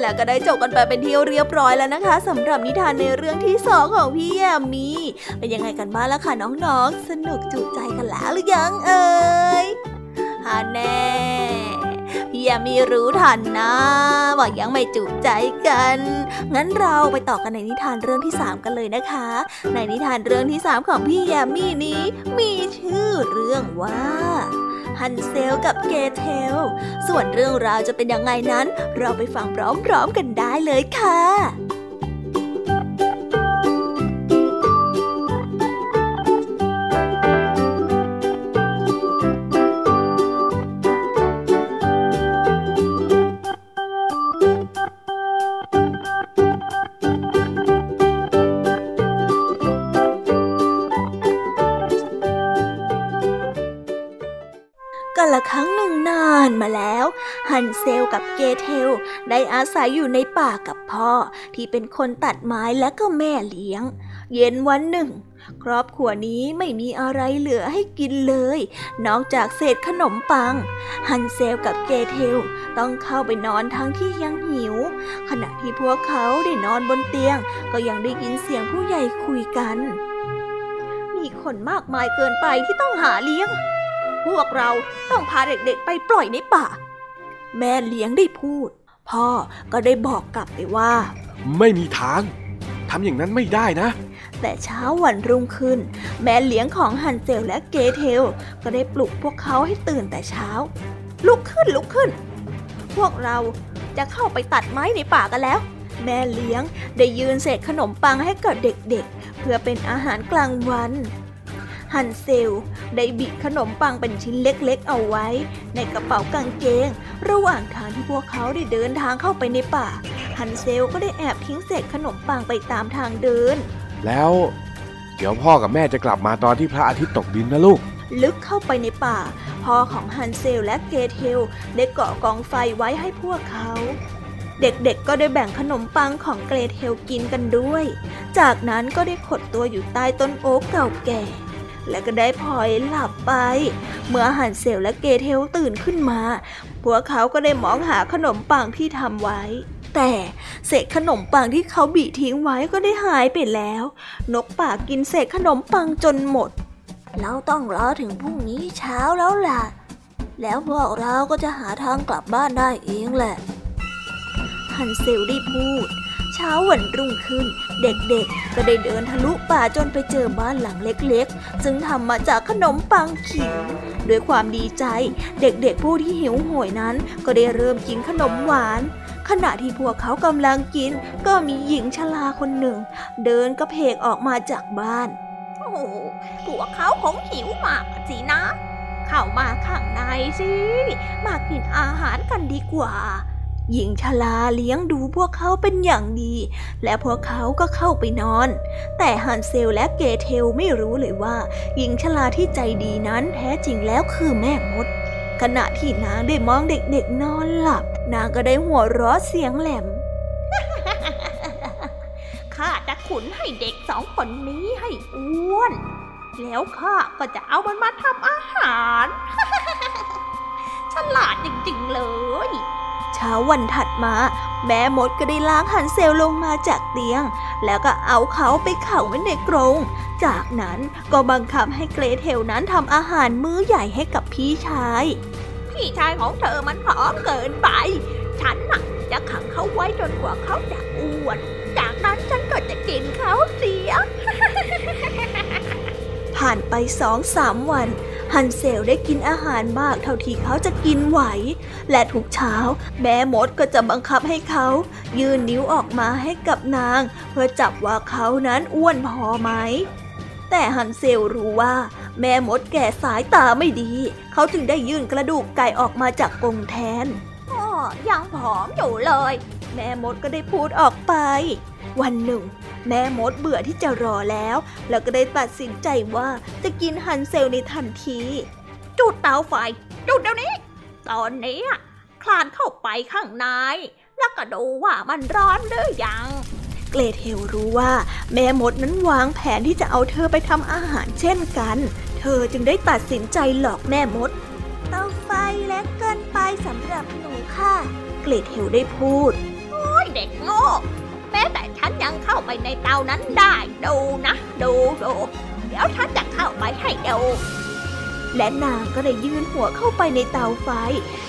แล้วก็ได้จบกันไปเป็นที่เรียบร้อยแล้วนะคะสำหรับนิทานในเรื่องที่สองของพี่แยมมีเป็นยังไงกันบ้างล่ะคะน้องๆ สนุกจุใจกันแล้วหรือยังเอ่ยฮาแน่พี่แยมมีรู้ทันนะว่ายังไม่จุใจกัน งั้นเราไปต่อกันในนิทานเรื่องที่3กันเลยนะคะ ในนิทานเรื่องที่3ของพี่แยมมี่นี้ มีชื่อเรื่องว่า ฮันเซลกับเกเทล ส่วนเรื่องราวจะเป็นยังไงนั้น เราไปฟังพร้อมๆกันได้เลยค่ะ ฮันเซลกับเกเทลได้อาศัยอยู่ในป่ากับพ่อ ที่เป็นคนตัดไม้และก็แม่เลี้ยง เย็นวันหนึ่ง ครอบครัวนี้ไม่มีอะไรเหลือให้กินเลย นอกจากเศษขนมปัง ฮันเซลกับเกเทลต้องเข้าไปนอนทั้งที่ยังหิว ขณะที่พวกเขาได้นอนบนเตียง ก็ยังได้ยินเสียงผู้ใหญ่คุยกัน มีคนมากมายเกินไปที่ต้องหาเลี้ยง พวกเราต้องพาเด็กๆไปปล่อยในป่า แม่เลี้ยงได้พูด พ่อก็ได้บอกกลับไปว่า ไม่มีทางทำอย่างนั้นไม่ได้นะ แต่เช้าวันรุ่งขึ้น แม่เลี้ยงของฮันเซลและเกเทล ก็ได้ปลุกพวกเขาให้ตื่นแต่เช้า ลุกขึ้นลุกขึ้น พวกเราจะเข้าไปตัดไม้ในป่ากันแล้ว แม่เลี้ยงได้ยืนเศษขนมปังให้กับเด็กๆ เพื่อเป็นอาหารกลางวัน ฮันเซล ได้บิดขนมปังเป็นชิ้นเล็กๆเอาไว้ ในกระเป๋ากางเกง ระหว่างทางที่พวกเขาได้เดินทางเข้าไปในป่า ฮันเซลก็ได้แอบทิ้งเศษขนมปังไปตามทางเดิน แล้วเดี๋ยวพ่อกับแม่จะกลับมาตอนที่พระอาทิตย์ตกดินนะลูก ลึกเข้าไปในป่า พ่อของฮันเซลและเกเทลได้เกาะกองไฟไว้ให้พวกเขาเด็กๆ ก็ได้แบ่งขนมปังของเกรเทลกินกันด้วย จากนั้นก็ได้ขดตัวอยู่ใต้ต้นโอ๊กเก่าแก่ และก็ได้พลอยหลับไป เมื่อฮันเซลและเกเทลตื่นขึ้นมา พวกเขาก็ได้มองหาขนมปังที่ทำไว้ แต่เศษขนมปังที่เขาบีทิ้งไว้ก็ได้หายไปแล้ว นกป่ากินเศษขนมปังจนหมด เราต้องรอถึงพรุ่งนี้เช้าแล้วล่ะ แล้วพวกเราก็จะหาทางกลับบ้านได้เองแหละฮันเซลได้พูด เช้าวันรุ่งขึ้น เด็กๆ ก็ได้เดินทะลุป่าจนไปเจอบ้านหลังเล็กๆ ซึ่งทำมาจากขนมปังขิงด้วยความดีใจ เด็กๆ ผู้ที่หิวโหยนั้น ก็ได้เริ่มกินขนมหวานขณะที่พวกเขากำลังกิน ก็มีหญิงชราคนหนึ่ง เดินกระเพกออกมาจากบ้าน โอ้พวกเขาคงหิวมากสินะ เข้ามาข้างในสิ มากินอาหารกันดีกว่า หญิงชราเลี้ยงดูพวกเขาเป็นอย่างดี และพวกเขาก็เข้าไปนอน แต่ฮันเซลและเกเทลไม่รู้เลยว่า หญิงชราที่ใจดีนั้นแท้จริงแล้วคือแม่มด ขณะที่นางได้มองเด็กๆนอนหลับ นางก็ได้หัวเราะเสียงแหลมข้าจะขุนให้เด็กสองคนนี้ให้อ้วน แล้วข้าก็จะเอามันมาทำอาหาร ฉลาดจริงๆเลย เช้าวันถัดมา แม่มดก็ได้ล้างฮันเซลลงมาจากเตียง แล้วก็เอาเขาไปขังไว้ในกรง จากนั้นก็บังคับให้เกรเทลนั้นทำอาหารมื้อใหญ่ให้กับพี่ชาย พี่ชายของเธอมันผอมเกินไป ฉันน่ะจะขังเขาไว้จนกว่าเขาจะอ้วน จากนั้นฉันก็จะกินเขาเสียผ่านไปสองสามวัน ฮันเซลได้กินอาหารมากเท่าที่เขาจะกินไหว และทุกเช้า แม่มดก็จะบังคับให้เขา ยื่นนิ้วออกมาให้กับนาง เพื่อจับว่าเขานั้นอ้วนพอไหม แต่ฮันเซลรู้ว่า แม่มดแก่สายตาไม่ดี เขาจึงได้ยื่นกระดูกไก่ออกมาจากกรงแทนอ๋อยังผอมอยู่เลย แม่มดก็ได้พูดออกไป วันหนึ่ง แม่มดเบื่อที่จะรอแล้ว แล้วก็ได้ตัดสินใจว่าจะกินฮันเซลในทันที จุดเตาไฟ จุดเดี๋ยวนี้ ตอนนี้อะคลานเข้าไปข้างใน แล้วก็ดูว่ามันร้อนหรือยังเกรเทลรู้ว่าแม่มดนั้นวางแผนที่จะเอาเธอไปทำอาหารเช่นกัน เธอจึงได้ตัดสินใจหลอกแม่มด เตาไฟเล็กเกินไปสำหรับหนูค่ะ เกรเทลได้พูด โอ้ยเด็กโง่ ม้แต่ฉันยังเข้าไปในเตานั้นได้ดูนะ ดูดูเดี๋ยวฉันจะเข้าไปให้ดูและนางก็ได้ยื่นหัวเข้าไปในเตาไฟ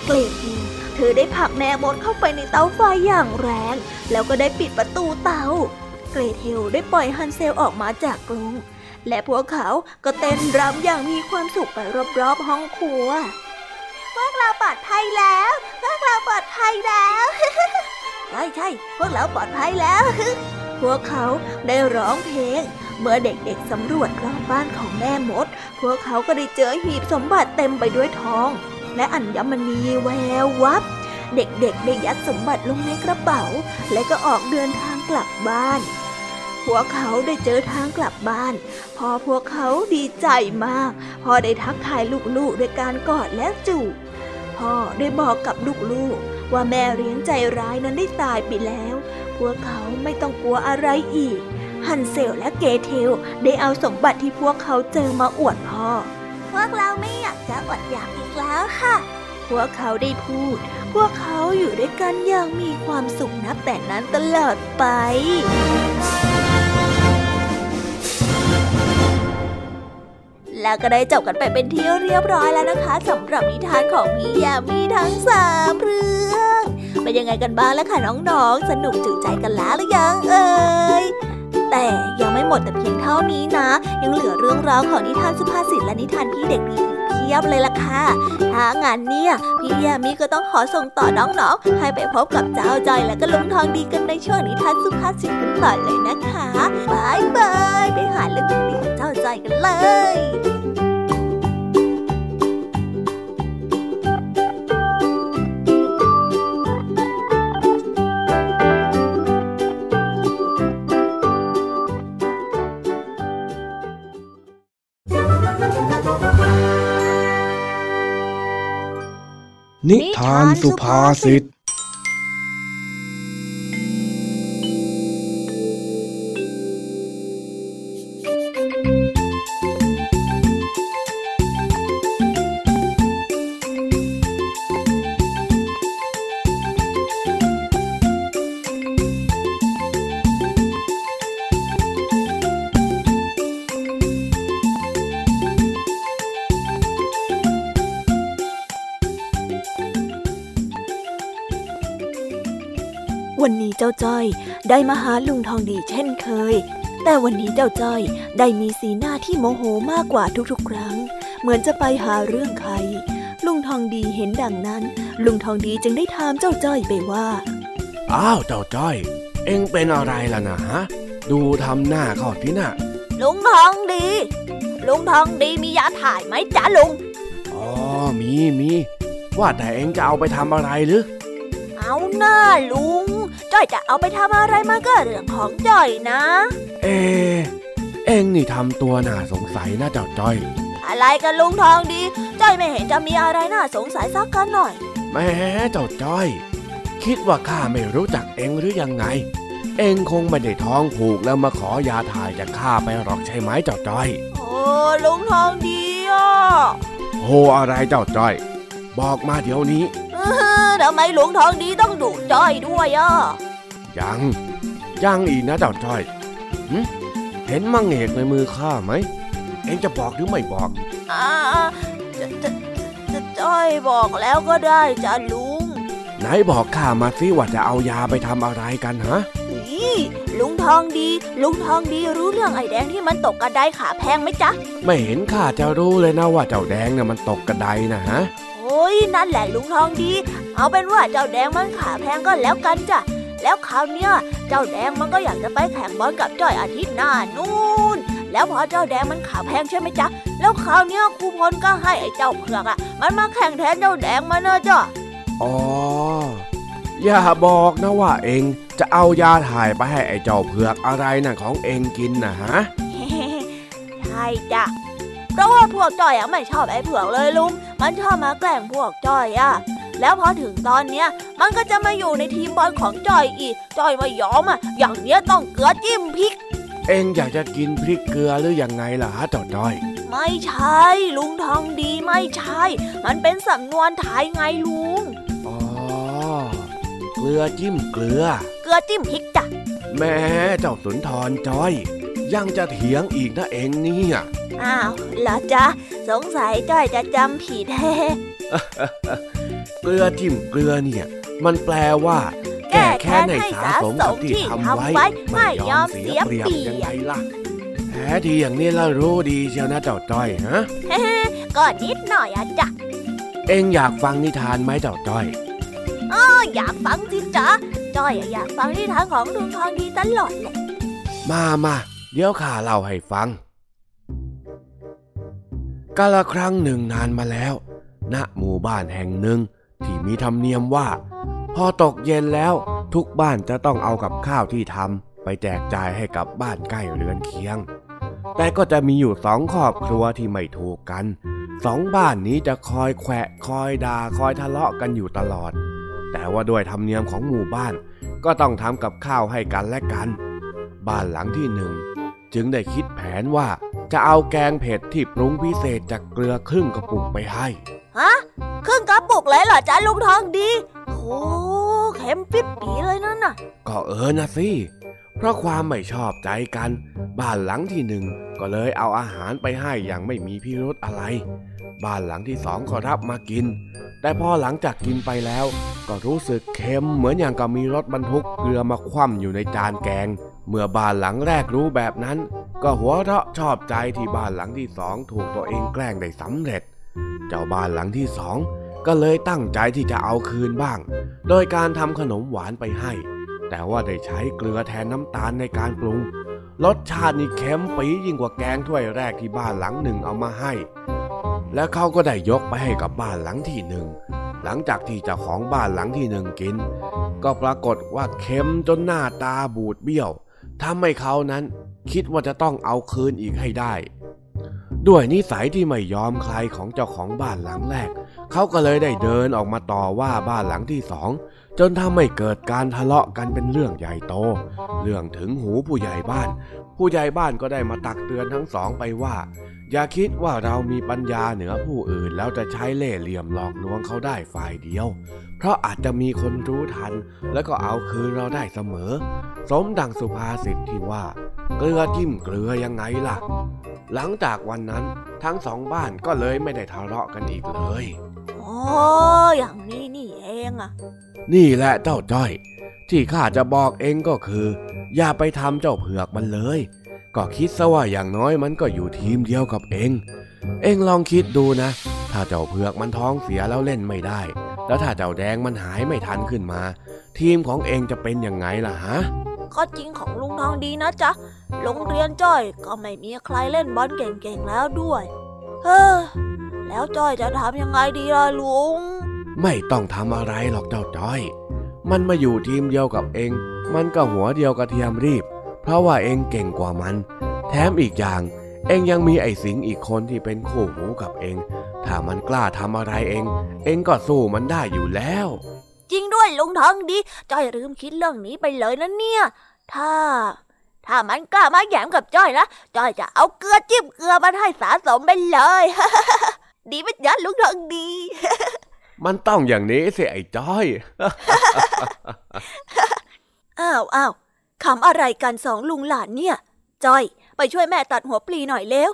เกรดเทลเธอได้ผลักแม่มดเข้าไปในเตาไฟอย่างแรง แล้วก็ได้ปิดประตูเตา เกรเทลได้ปล่อยฮันเซลออกมาจากกรงและพวกเขาก็เต้นรำอย่างมีความสุขไปรอบๆห้องครัวพวกเราปลอดภัยแล้ว พวกเราปลอดภัยแล้ว ใช่ใช่พวกเราปลอดภัยแล้ว พวกเขาได้ร้องเพลง เมื่อเด็กๆสำรวจรอบบ้านของแม่มด พวกเขาก็ได้เจอหีบสมบัติเต็มไปด้วยทอง และอัญมณีแวววับ เด็กๆได้ยัดสมบัติลงในกระเป๋า และก็ออกเดินทางกลับบ้านพวกเขาได้เจอทางกลับบ้าน พอพวกเขาดีใจมาก พอได้ทักทายลูกๆด้วยการกอดและจูบ พ่อได้บอกกับลูกๆว่าแม่เลี้ยงใจร้ายนั้นได้ตายไปแล้ว พวกเขาไม่ต้องกลัวอะไรอีก ฮันเซลและเกเทลได้เอาสมบัติที่พวกเขาเจอมาอวดพ่อ พวกเราไม่อยากจะอดอยากอีกแล้วค่ะ พวกเขาได้พูด พวกเขาอยู่ด้วยกันอย่างมีความสุขนับแต่นั้นตลอดไป แล้วก็ได้จบกันไปเป็นที่เรียบร้อยแล้วนะคะสำหรับนิทานของพี่ยามีทั้งสามเรื่องเป็นยังไงกันบ้างแล้วค่ะน้องๆ สนุกจุใจกันแล้วหรือยังเอ่ยแต่ยังไม่หมดแต่เพียงเท่านี้นะ ยังเหลือเรื่องราวของนิทานสุภาษิตและนิทานพี่เด็กดี ทียบเลยล่ะค่ะถ้างานเนี่ย พี่แยมมี่ก็ต้องขอส่งต่อน้องๆ ให้ไปพบกับเจ้าจอยและก็ลุงทองดีกันในช่วงนิทานสุภาษิตกันต่อเลยนะคะบายบายไปหาเรื่องดีกับเจ้าจอยกันเลย นิทานสุภาษิต ได้มาหาลุงทองดีเช่นเคย แต่วันนี้เจ้าจ้อยได้มีสีหน้าที่โมโหมากกว่าทุกๆ ครั้ง เหมือนจะไปหาเรื่องใคร ลุงทองดีเห็นดังนั้น ลุงทองดีจึงได้ถามเจ้าจ้อยไปว่า อ้าวเจ้าจ้อย เอ็งเป็นอะไรล่ะนะฮะ ดูทำหน้าเขาสินะลุงทองดี ลุงทองดีมียาถ่ายไหมจ๊ะลุง อ๋อ มีมี ว่าแต่เอ็งจะเอาไปทำอะไรหรือ เอาหน้าลุง จ้อยจะเอาไปทำอะไรมาก็เรื่องของจ้อยนะ เอะเอ็งนี่ทำตัวน่าสงสัยนะเจ้าจ้อย อะไรกันลุงทองดี จ้อยไม่เห็นจะมีอะไรน่าสงสัยสักกันหน่อยแหม่เจ้าจ้อย คิดว่าข้าไม่รู้จักเอ็งหรือยังไง เอ็งคงไม่ได้ท้องผูกแล้วมาขอยาถ่ายจากข้าไปหรอกใช่ไหมเจ้าจ้อย โอ้ลุงทองดีอะโหอะไรเจ้าจ้อย บอกมาเดี๋ยวนี้เออทำไมลุงทองดีต้องดุจ้อยด้วยอะ ยังยังอีกนะเจ้าจ้อยหึเห็นมังเอกในมือข้าไหม เอ็งจะบอกหรือไม่บอกอ่าจะจะจะจ้อยบอกแล้วก็ได้จ้ะลุง ไหนบอกข้ามาสิว่าจะเอายาไปทำอะไรกันฮะนี่ลุงทองดี ลุงทองดีรู้เรื่องไอ้แดงที่มันตกกระไดขาแพงไหมจ๊ะ ไม่เห็นข้าจะรู้เลยนะว่าเจ้าแดงน่ะมันตกกระไดนะฮะ โอ้ยนั่นแหละลุงทองดี เอาเป็นว่าเจ้าแดงมันขาแพงก็แล้วกันจ้ะ แล้วคราวเนี้ยเจ้าแดงมันก็อยากจะไปแข่งบอลกับจ้อยอาทิตย์หน้านู่น แล้วพอเจ้าแดงมันขาแพงใช่ไหมจ๊ะ แล้วคราวเนี้ยครูพลก็ให้ไอ้เจ้าเผือกอะ มันมาแข่งแทนเจ้าแดงมาเนอะจ้ะอ๋อ อย่าบอกนะว่าเอ็งจะเอายาถ่ายไปให้ไอ้เจ้าเผือกอะไรน่ะของเอ็งกินนะฮะ ใช่จ้ะเพราะว่าพวกจ้อยอะไม่ชอบไอ้เผือกเลยลุง มันชอบมาแกล้งพวกจ้อยอะ แล้วพอถึงตอนเนี้ยมันก็จะมาอยู่ในทีมบอลของจ้อยอีกจ้อยไม่ยอมอะอย่างเนี้ยต้องเกลือจิ้มพริก เอ็งอยากจะกินพริกเกลือหรือยังไงล่ะฮะเจ้าจ้อย ไม่ใช่ ลุงทองดีไม่ใช่ มันเป็นสำนวนไทยไงลุงอ๋อเกลือจิ้มเกลือ เกลือจิ้มพริกจ้ะแม่เจ้าสุนทรจ้อย ยังจะเถียงอีกนะเอ็งเนี่ยอ้าวเหรอจ๊ะสงสัยจ้อยจะจำผิดแฮ เกลือจิ้มเกลือเนี่ย มันแปลว่า แก้แค้นให้สาสมกับที่ทำไว้ ไม่ยอมเสียเปรียบยังไงล่ะแท้ทีอย่างนี้แล้วรู้ดีเชียวนะเจ้าจ้อยฮะก็นิดหน่อยอะจ้ะเอ็งอยากฟังนิทานไหมเจ้าจ้อยก็อยากฟังสิจ๊ะจ้อยอะอยากฟังนิทานของลุงทองดีตลอดแหละมามาเดี๋ยวข้าเล่าให้ฟังกาละครั้งหนึ่งนานมาแล้ว ณหมู่บ้านแห่งหนึ่ง ที่มีธรรมเนียมว่า พอตกเย็นแล้วทุกบ้านจะต้องเอากับข้าวที่ทำไปแจกจ่ายให้กับบ้านใกล้เรือนเคียง แต่ก็จะมีอยู่สองครอบครัวที่ไม่ถูกกันสองบ้านนี้จะคอยแขวะคอยด่าคอยทะเลาะกันอยู่ตลอด แต่ว่าด้วยธรรมเนียมของหมู่บ้านก็ต้องทำกับข้าวให้กันและกัน บ้านหลังที่หนึ่งจึงได้คิดแผนว่าจะเอาแกงเผ็ดที่ปรุงพิเศษจากเกลือครึ่งกระปุกไปให้ ฮะครึ่งกระปุกเลยเหรอจ๊ะลุงทองดี โอ้เค็มปิ๊บปีเลยนั่นน่ะ ก็เออนะสิ เพราะความไม่ชอบใจกัน บ้านหลังที่หนึ่งก็เลยเอาอาหารไปให้อย่างไม่มีพิรุธอะไร บ้านหลังที่สองก็รับมากิน แต่พอหลังจากกินไปแล้ว ก็รู้สึกเค็มเหมือนอย่างกับมีรถบรรทุกเกลือมาคว่ำอยู่ในจานแกง เมื่อบ้านหลังแรกรู้แบบนั้น ก็หัวเราะชอบใจที่บ้านหลังที่สองถูกตัวเองแกล้งได้สำเร็จ เจ้าบ้านหลังที่สองก็เลยตั้งใจที่จะเอาคืนบ้าง โดยการทำขนมหวานไปให้ แต่ว่าได้ใช้เกลือแทนน้ำตาลในการปรุง รสชาตินี่เค็มปียิ่งกว่าแกงถ้วยแรกที่บ้านหลังหนึ่งเอามาให้ และเขาก็ได้ยกไปให้กับบ้านหลังที่หนึ่ง หลังจากที่เจ้าของบ้านหลังที่หนึ่งกิน ก็ปรากฏว่าเค็มจนหน้าตาบูดเบี้ยวทำให้เขานั้นคิดว่าจะต้องเอาคืนอีกให้ได้ ด้วยนิสัยที่ไม่ยอมใครของเจ้าของบ้านหลังแรก เขาก็เลยได้เดินออกมาต่อว่าบ้านหลังที่สองจนทำให้เกิดการทะเลาะกันเป็นเรื่องใหญ่โต เรื่องถึงหูผู้ใหญ่บ้าน ผู้ใหญ่บ้านก็ได้มาตักเตือนทั้งสองไปว่า อย่าคิดว่าเรามีปัญญาเหนือผู้อื่น แล้วจะใช้เล่ห์เหลี่ยมหลอกลวงเขาได้ฝ่ายเดียว เพราะอาจจะมีคนรู้ทัน แล้วก็เอาคืนเราได้เสมอ สมดังสุภาษิตที่ว่า เกลือจิ้มเกลือยังไงล่ะ หลังจากวันนั้นทั้งสองบ้านก็เลยไม่ได้ทะเลาะกันอีกเลยอ๋ออย่างนี้นี่เองอะนี่แหละเจ้าจ้อย ที่ข้าจะบอกเองก็คือ อย่าไปทำเจ้าเผือกมันเลย ก็คิดซะว่าอย่างน้อยมันก็อยู่ทีมเดียวกับเอง เองลองคิดดูนะ ถ้าเจ้าเผือกมันท้องเสียแล้วเล่นไม่ได้ แล้วถ้าเจ้าแดงมันหายไม่ทันขึ้นมา ทีมของเองจะเป็นยังไงล่ะฮะก็จริงของลุงทองดีนะจ๊ะโรงเรียนจ้อยก็ไม่มีใครเล่นบอลเก่งๆแล้วด้วย เฮ้อ แล้วจ้อยจะทำยังไงดีล่ะลุง ไม่ต้องทำอะไรหรอกเจ้าจ้อย มันมาอยู่ทีมเดียวกับเอง มันก็หัวเดียวกระเทียมรีบ เพราะว่าเองเก่งกว่ามัน แถมอีกอย่าง เองยังมีไอ้สิงอีกคนที่เป็นคู่หูกับเอง ถ้ามันกล้าทำอะไรเอง เองก็สู้มันได้อยู่แล้ว จริงด้วยลุงทองดีจ้อยลืมคิดเรื่องนี้ไปเลยนะเนี่ย ถ้า ถ้ามันกล้ามาแย้มกับจ้อยนะจ้อยจะเอาเกลือจิ้มเกลือมาให้สะสมไปเลย ดีไหมจ๊ะลุงทองดีมันต้องอย่างนี้สิไอ้จ้อย อ้าวอ้าว คำอะไรกันสองลุงหลานเนี่ยจ้อย ไปช่วยแม่ตัดหัวปลีหน่อยเร็ว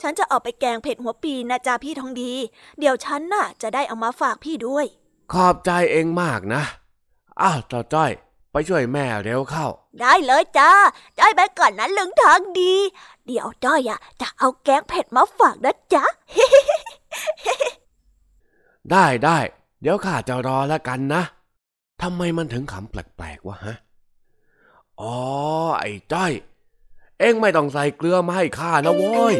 ฉันจะเอาไปแกงเผ็ดหัวปลีนะจ๊ะพี่ทองดี เดี๋ยวฉันน่ะ จะได้เอามาฝากพี่ด้วย ขอบใจเองมากนะ อ้าวเจ้าจ้อย ไปช่วยแม่เร็วเข้า ได้เลยจ้าจ้อยไปก่อนนะลุงทองดี เดี๋ยวจ้อยอะจะเอาแกงเผ็ดมาฝากนะจ๊ะได้ได้ เดี๋ยวข้าจะรอแล้วกันนะทำไมมันถึงขำแปลกๆวะฮะ อ๋อ ไอ้จ้อย เอ็งไม่ต้องใส่เกลือมาให้ข้านะโว้ย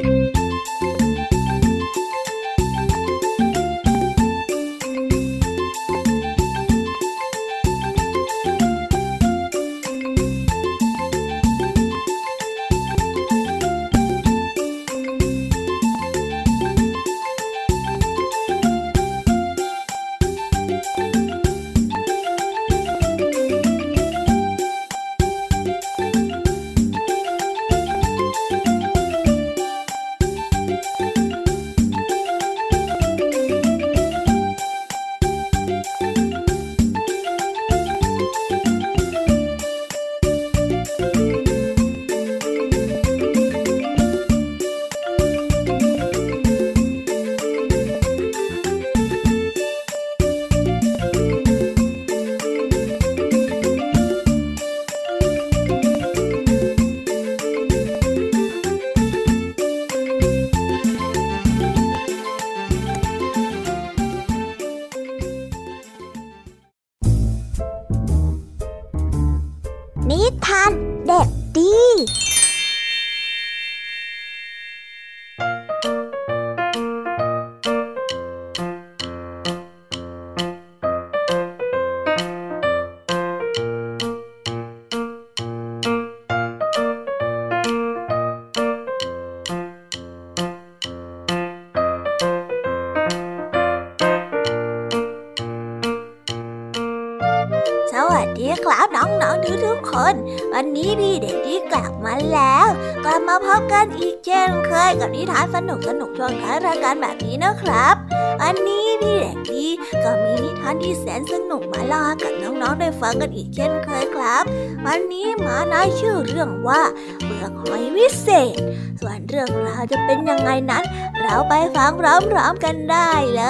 กันอีกเช่นเคยกับนิทานสนุกสนุกช่วงท้ายรายการแบบนี้นะครับวันนี้พี่เด็กดีก็มีนิทานที่แสนสนุกมาเล่าให้กับน้องๆได้ฟังกันอีกเช่นเคยครับ วันนี้มาน้อยชื่อเรื่องว่าเปลือกหอยวิเศษ ส่วนเรื่องราวจะเป็นยังไงนั้น เราไปฟังพร้อมๆกันได้เล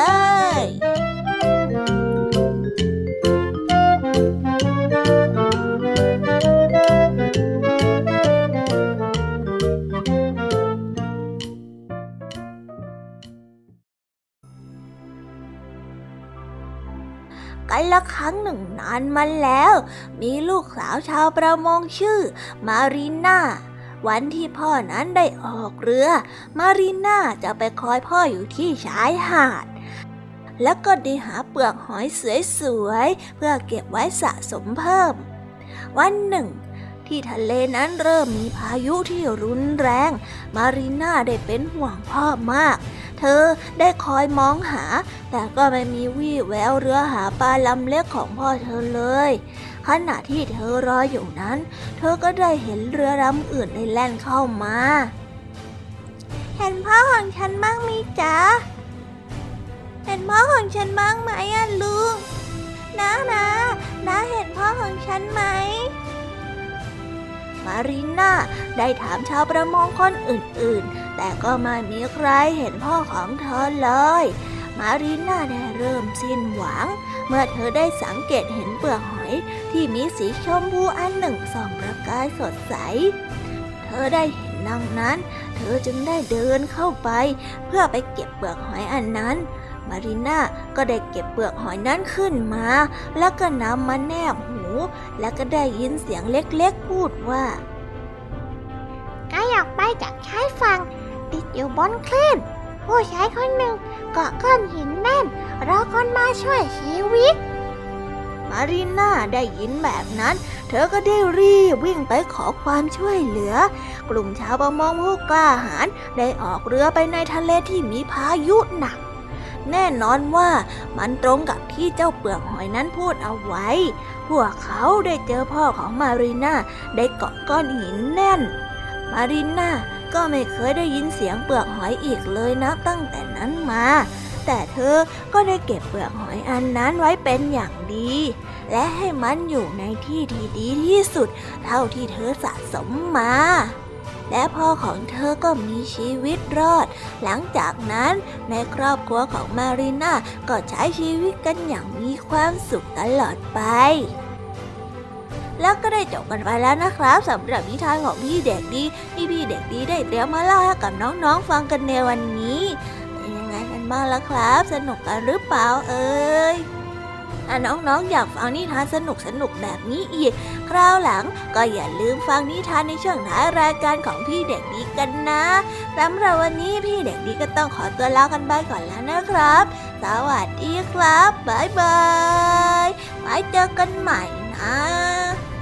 ย รั้งหนึ่งนานมาแล้ว มีลูกสาวชาวประมงชื่อ มารีน่าวันที่พ่อนั้นได้ออกเรือ มารีน่าจะไปคอยพ่ออยู่ที่ชายหาด แล้วก็ได้หาเปลือกหอยสวยๆ เพื่อเก็บไว้สะสมเพิ่ม วันหนึ่งที่ทะเลนั้นเริ่มมีพายุที่รุนแรง มารีน่าได้เป็นห่วงพ่อมาก เธอได้คอยมองหา แต่ก็ไม่มีวี่แววเรือหาปลาลำเล็กของพ่อเธอเลยขณะที่เธอรออยู่นั้น เธอก็ได้เห็นเรือลำอื่นได้แล่นเข้ามา เห็นพ่อของฉันบ้างมีจ๊ะ เห็นพ่อของฉันบ้างไหมอะลุงนะนะนะเห็นพ่อของฉันไหม มารีน่าได้ถามชาวประมงคนอื่นๆ แต่ก็ไม่มีใครเห็นพ่อของเธอเลย มารีน่าได้เริ่มสิ้นหวัง เมื่อเธอได้สังเกตเห็นเปลือกหอยที่มีสีชมพูอันหนึ่งส่องประกายสดใส เธอได้เห็นดังนั้น เธอจึงได้เดินเข้าไป เพื่อไปเก็บเปลือกหอยอันนั้น มารีน่าก็ได้เก็บเปลือกหอยนั้นขึ้นมา แล้วก็นำมาแนบหู แล้วก็ได้ยินเสียงเล็กๆพูดว่าไกออกไปจากชายฝั่งติดอยู่บนคลื่นผู้ชายคนหนึ่งเกาะก้อนหินแน่นรอคนมาช่วยชีวิต มารีน่าได้ยินแบบนั้น เธอก็ได้รีบวิ่งไปขอความช่วยเหลือ กลุ่มชาวประมงผู้กล้าหาญได้ออกเรือไปในทะเลที่มีพายุหนัก แน่นอนว่ามันตรงกับที่เจ้าเปลือกหอยนั้นพูดเอาไว้ พวกเขาได้เจอพ่อของมารีน่าได้เกาะก้อนหินแน่น มารีน่าก็ไม่เคยได้ยินเสียงเปลือกหอยอีกเลยนะตั้งแต่นั้นมา แต่เธอก็ได้เก็บเปลือกหอยอันนั้นไว้เป็นอย่างดี และให้มันอยู่ในที่ที่ดีที่สุด เท่าที่เธอสะสมมา และพ่อของเธอก็มีชีวิตรอด หลังจากนั้นในครอบครัวของมารีน่าก็ใช้ชีวิตกันอย่างมีความสุขตลอดไปแล้วก็ได้จบกันไปแล้วนะครับสำหรับนิทานของพี่เด็กดีที่พี่เด็กดีได้เตรียมมาเล่าให้กับน้องๆฟังกันในวันนี้เป็นยังไงกันบ้างล่ะครับ สนุกกันหรือเปล่าเอ่ย ถ้าน้องๆอยากฟังนิทานสนุกสนุกๆแบบนี้อีก คราวหลังก็อย่าลืมฟังนิทานในช่วงท้ายรายการของพี่เด็กดีกันนะสำหรับวันนี้พี่เด็กดีก็ต้องขอตัวลากันไปก่อนแล้วนะครับ สวัสดีครับบ๊ายบายไว้เจอกันใหม่นะ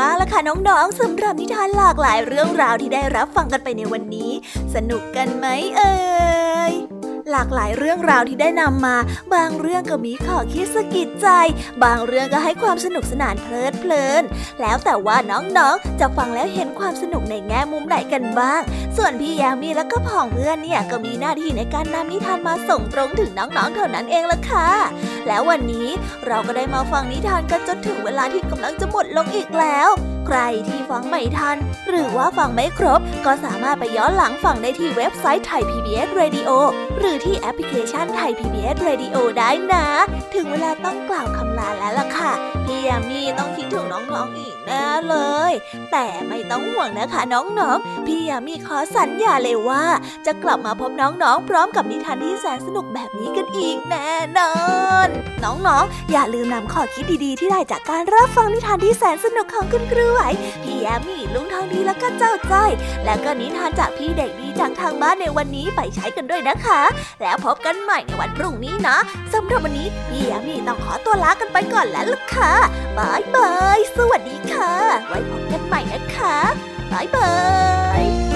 บ้างล่ะคะน้องๆสำหรับนิทานหลากหลายเรื่องราวที่ได้รับฟังกันไปในวันนี้ สนุกกันไหมเอ่ยหลากหลายเรื่องราวที่ได้นำมา บางเรื่องก็มีข้อคิดสะกิดใจ บางเรื่องก็ให้ความสนุกสนานเพลิดเพลิน แล้วแต่ว่าน้องๆ จะฟังแล้วเห็นความสนุกในแง่มุมไหนกันบ้าง ส่วนพี่ยามีและก็พ่องเพื่อนเนี่ยก็มีหน้าที่ในการนำนิทานมาส่งตรงถึงน้องๆเท่านั้นเองล่ะค่ะ แล้ววันนี้เราก็ได้มาฟังนิทานกันจนถึงเวลาที่กำลังจะหมดลงอีกแล้ว ใครที่ฟังไม่ทัน หรือว่าฟังไม่ครบ ก็สามารถไปย้อนหลังฟังได้ที่เว็บไซต์ไทย PBS Radio หรือที่แอปพลิเคชันไทย PBS Radio ได้นะ ถึงเวลาต้องกล่าวคำลาแล้วล่ะค่ะ พี่ยามีต้องคิดถึงน้องๆอีก แน่เลย แต่ไม่ต้องห่วงนะคะน้องๆ พี่ยามีขอสัญญาเลยว่า จะกลับมาพบน้องๆ พร้อมกับนิทานที่แสนสนุกแบบนี้กันอีกแน่นอน น้องๆ อย่าลืมนำข้อคิดดีๆ ที่ได้จากการรับฟังนิทานที่แสนสนุกของคุณครูไหวพี่ยามีลุงทองดีแล้วก็เจ้าจ้อยแล้วก็นิทานจากพี่เด็กดีจากทางบ้านในวันนี้ไปใช้กันด้วยนะคะ แล้วพบกันใหม่ในวันพรุ่งนี้นะสำหรับวันนี้พี่ยามีต้องขอตัวลากันไปก่อนแล้วล่ะค่ะบายบายสวัสดีค่ะไว้พบกันใหม่นะคะบายบาย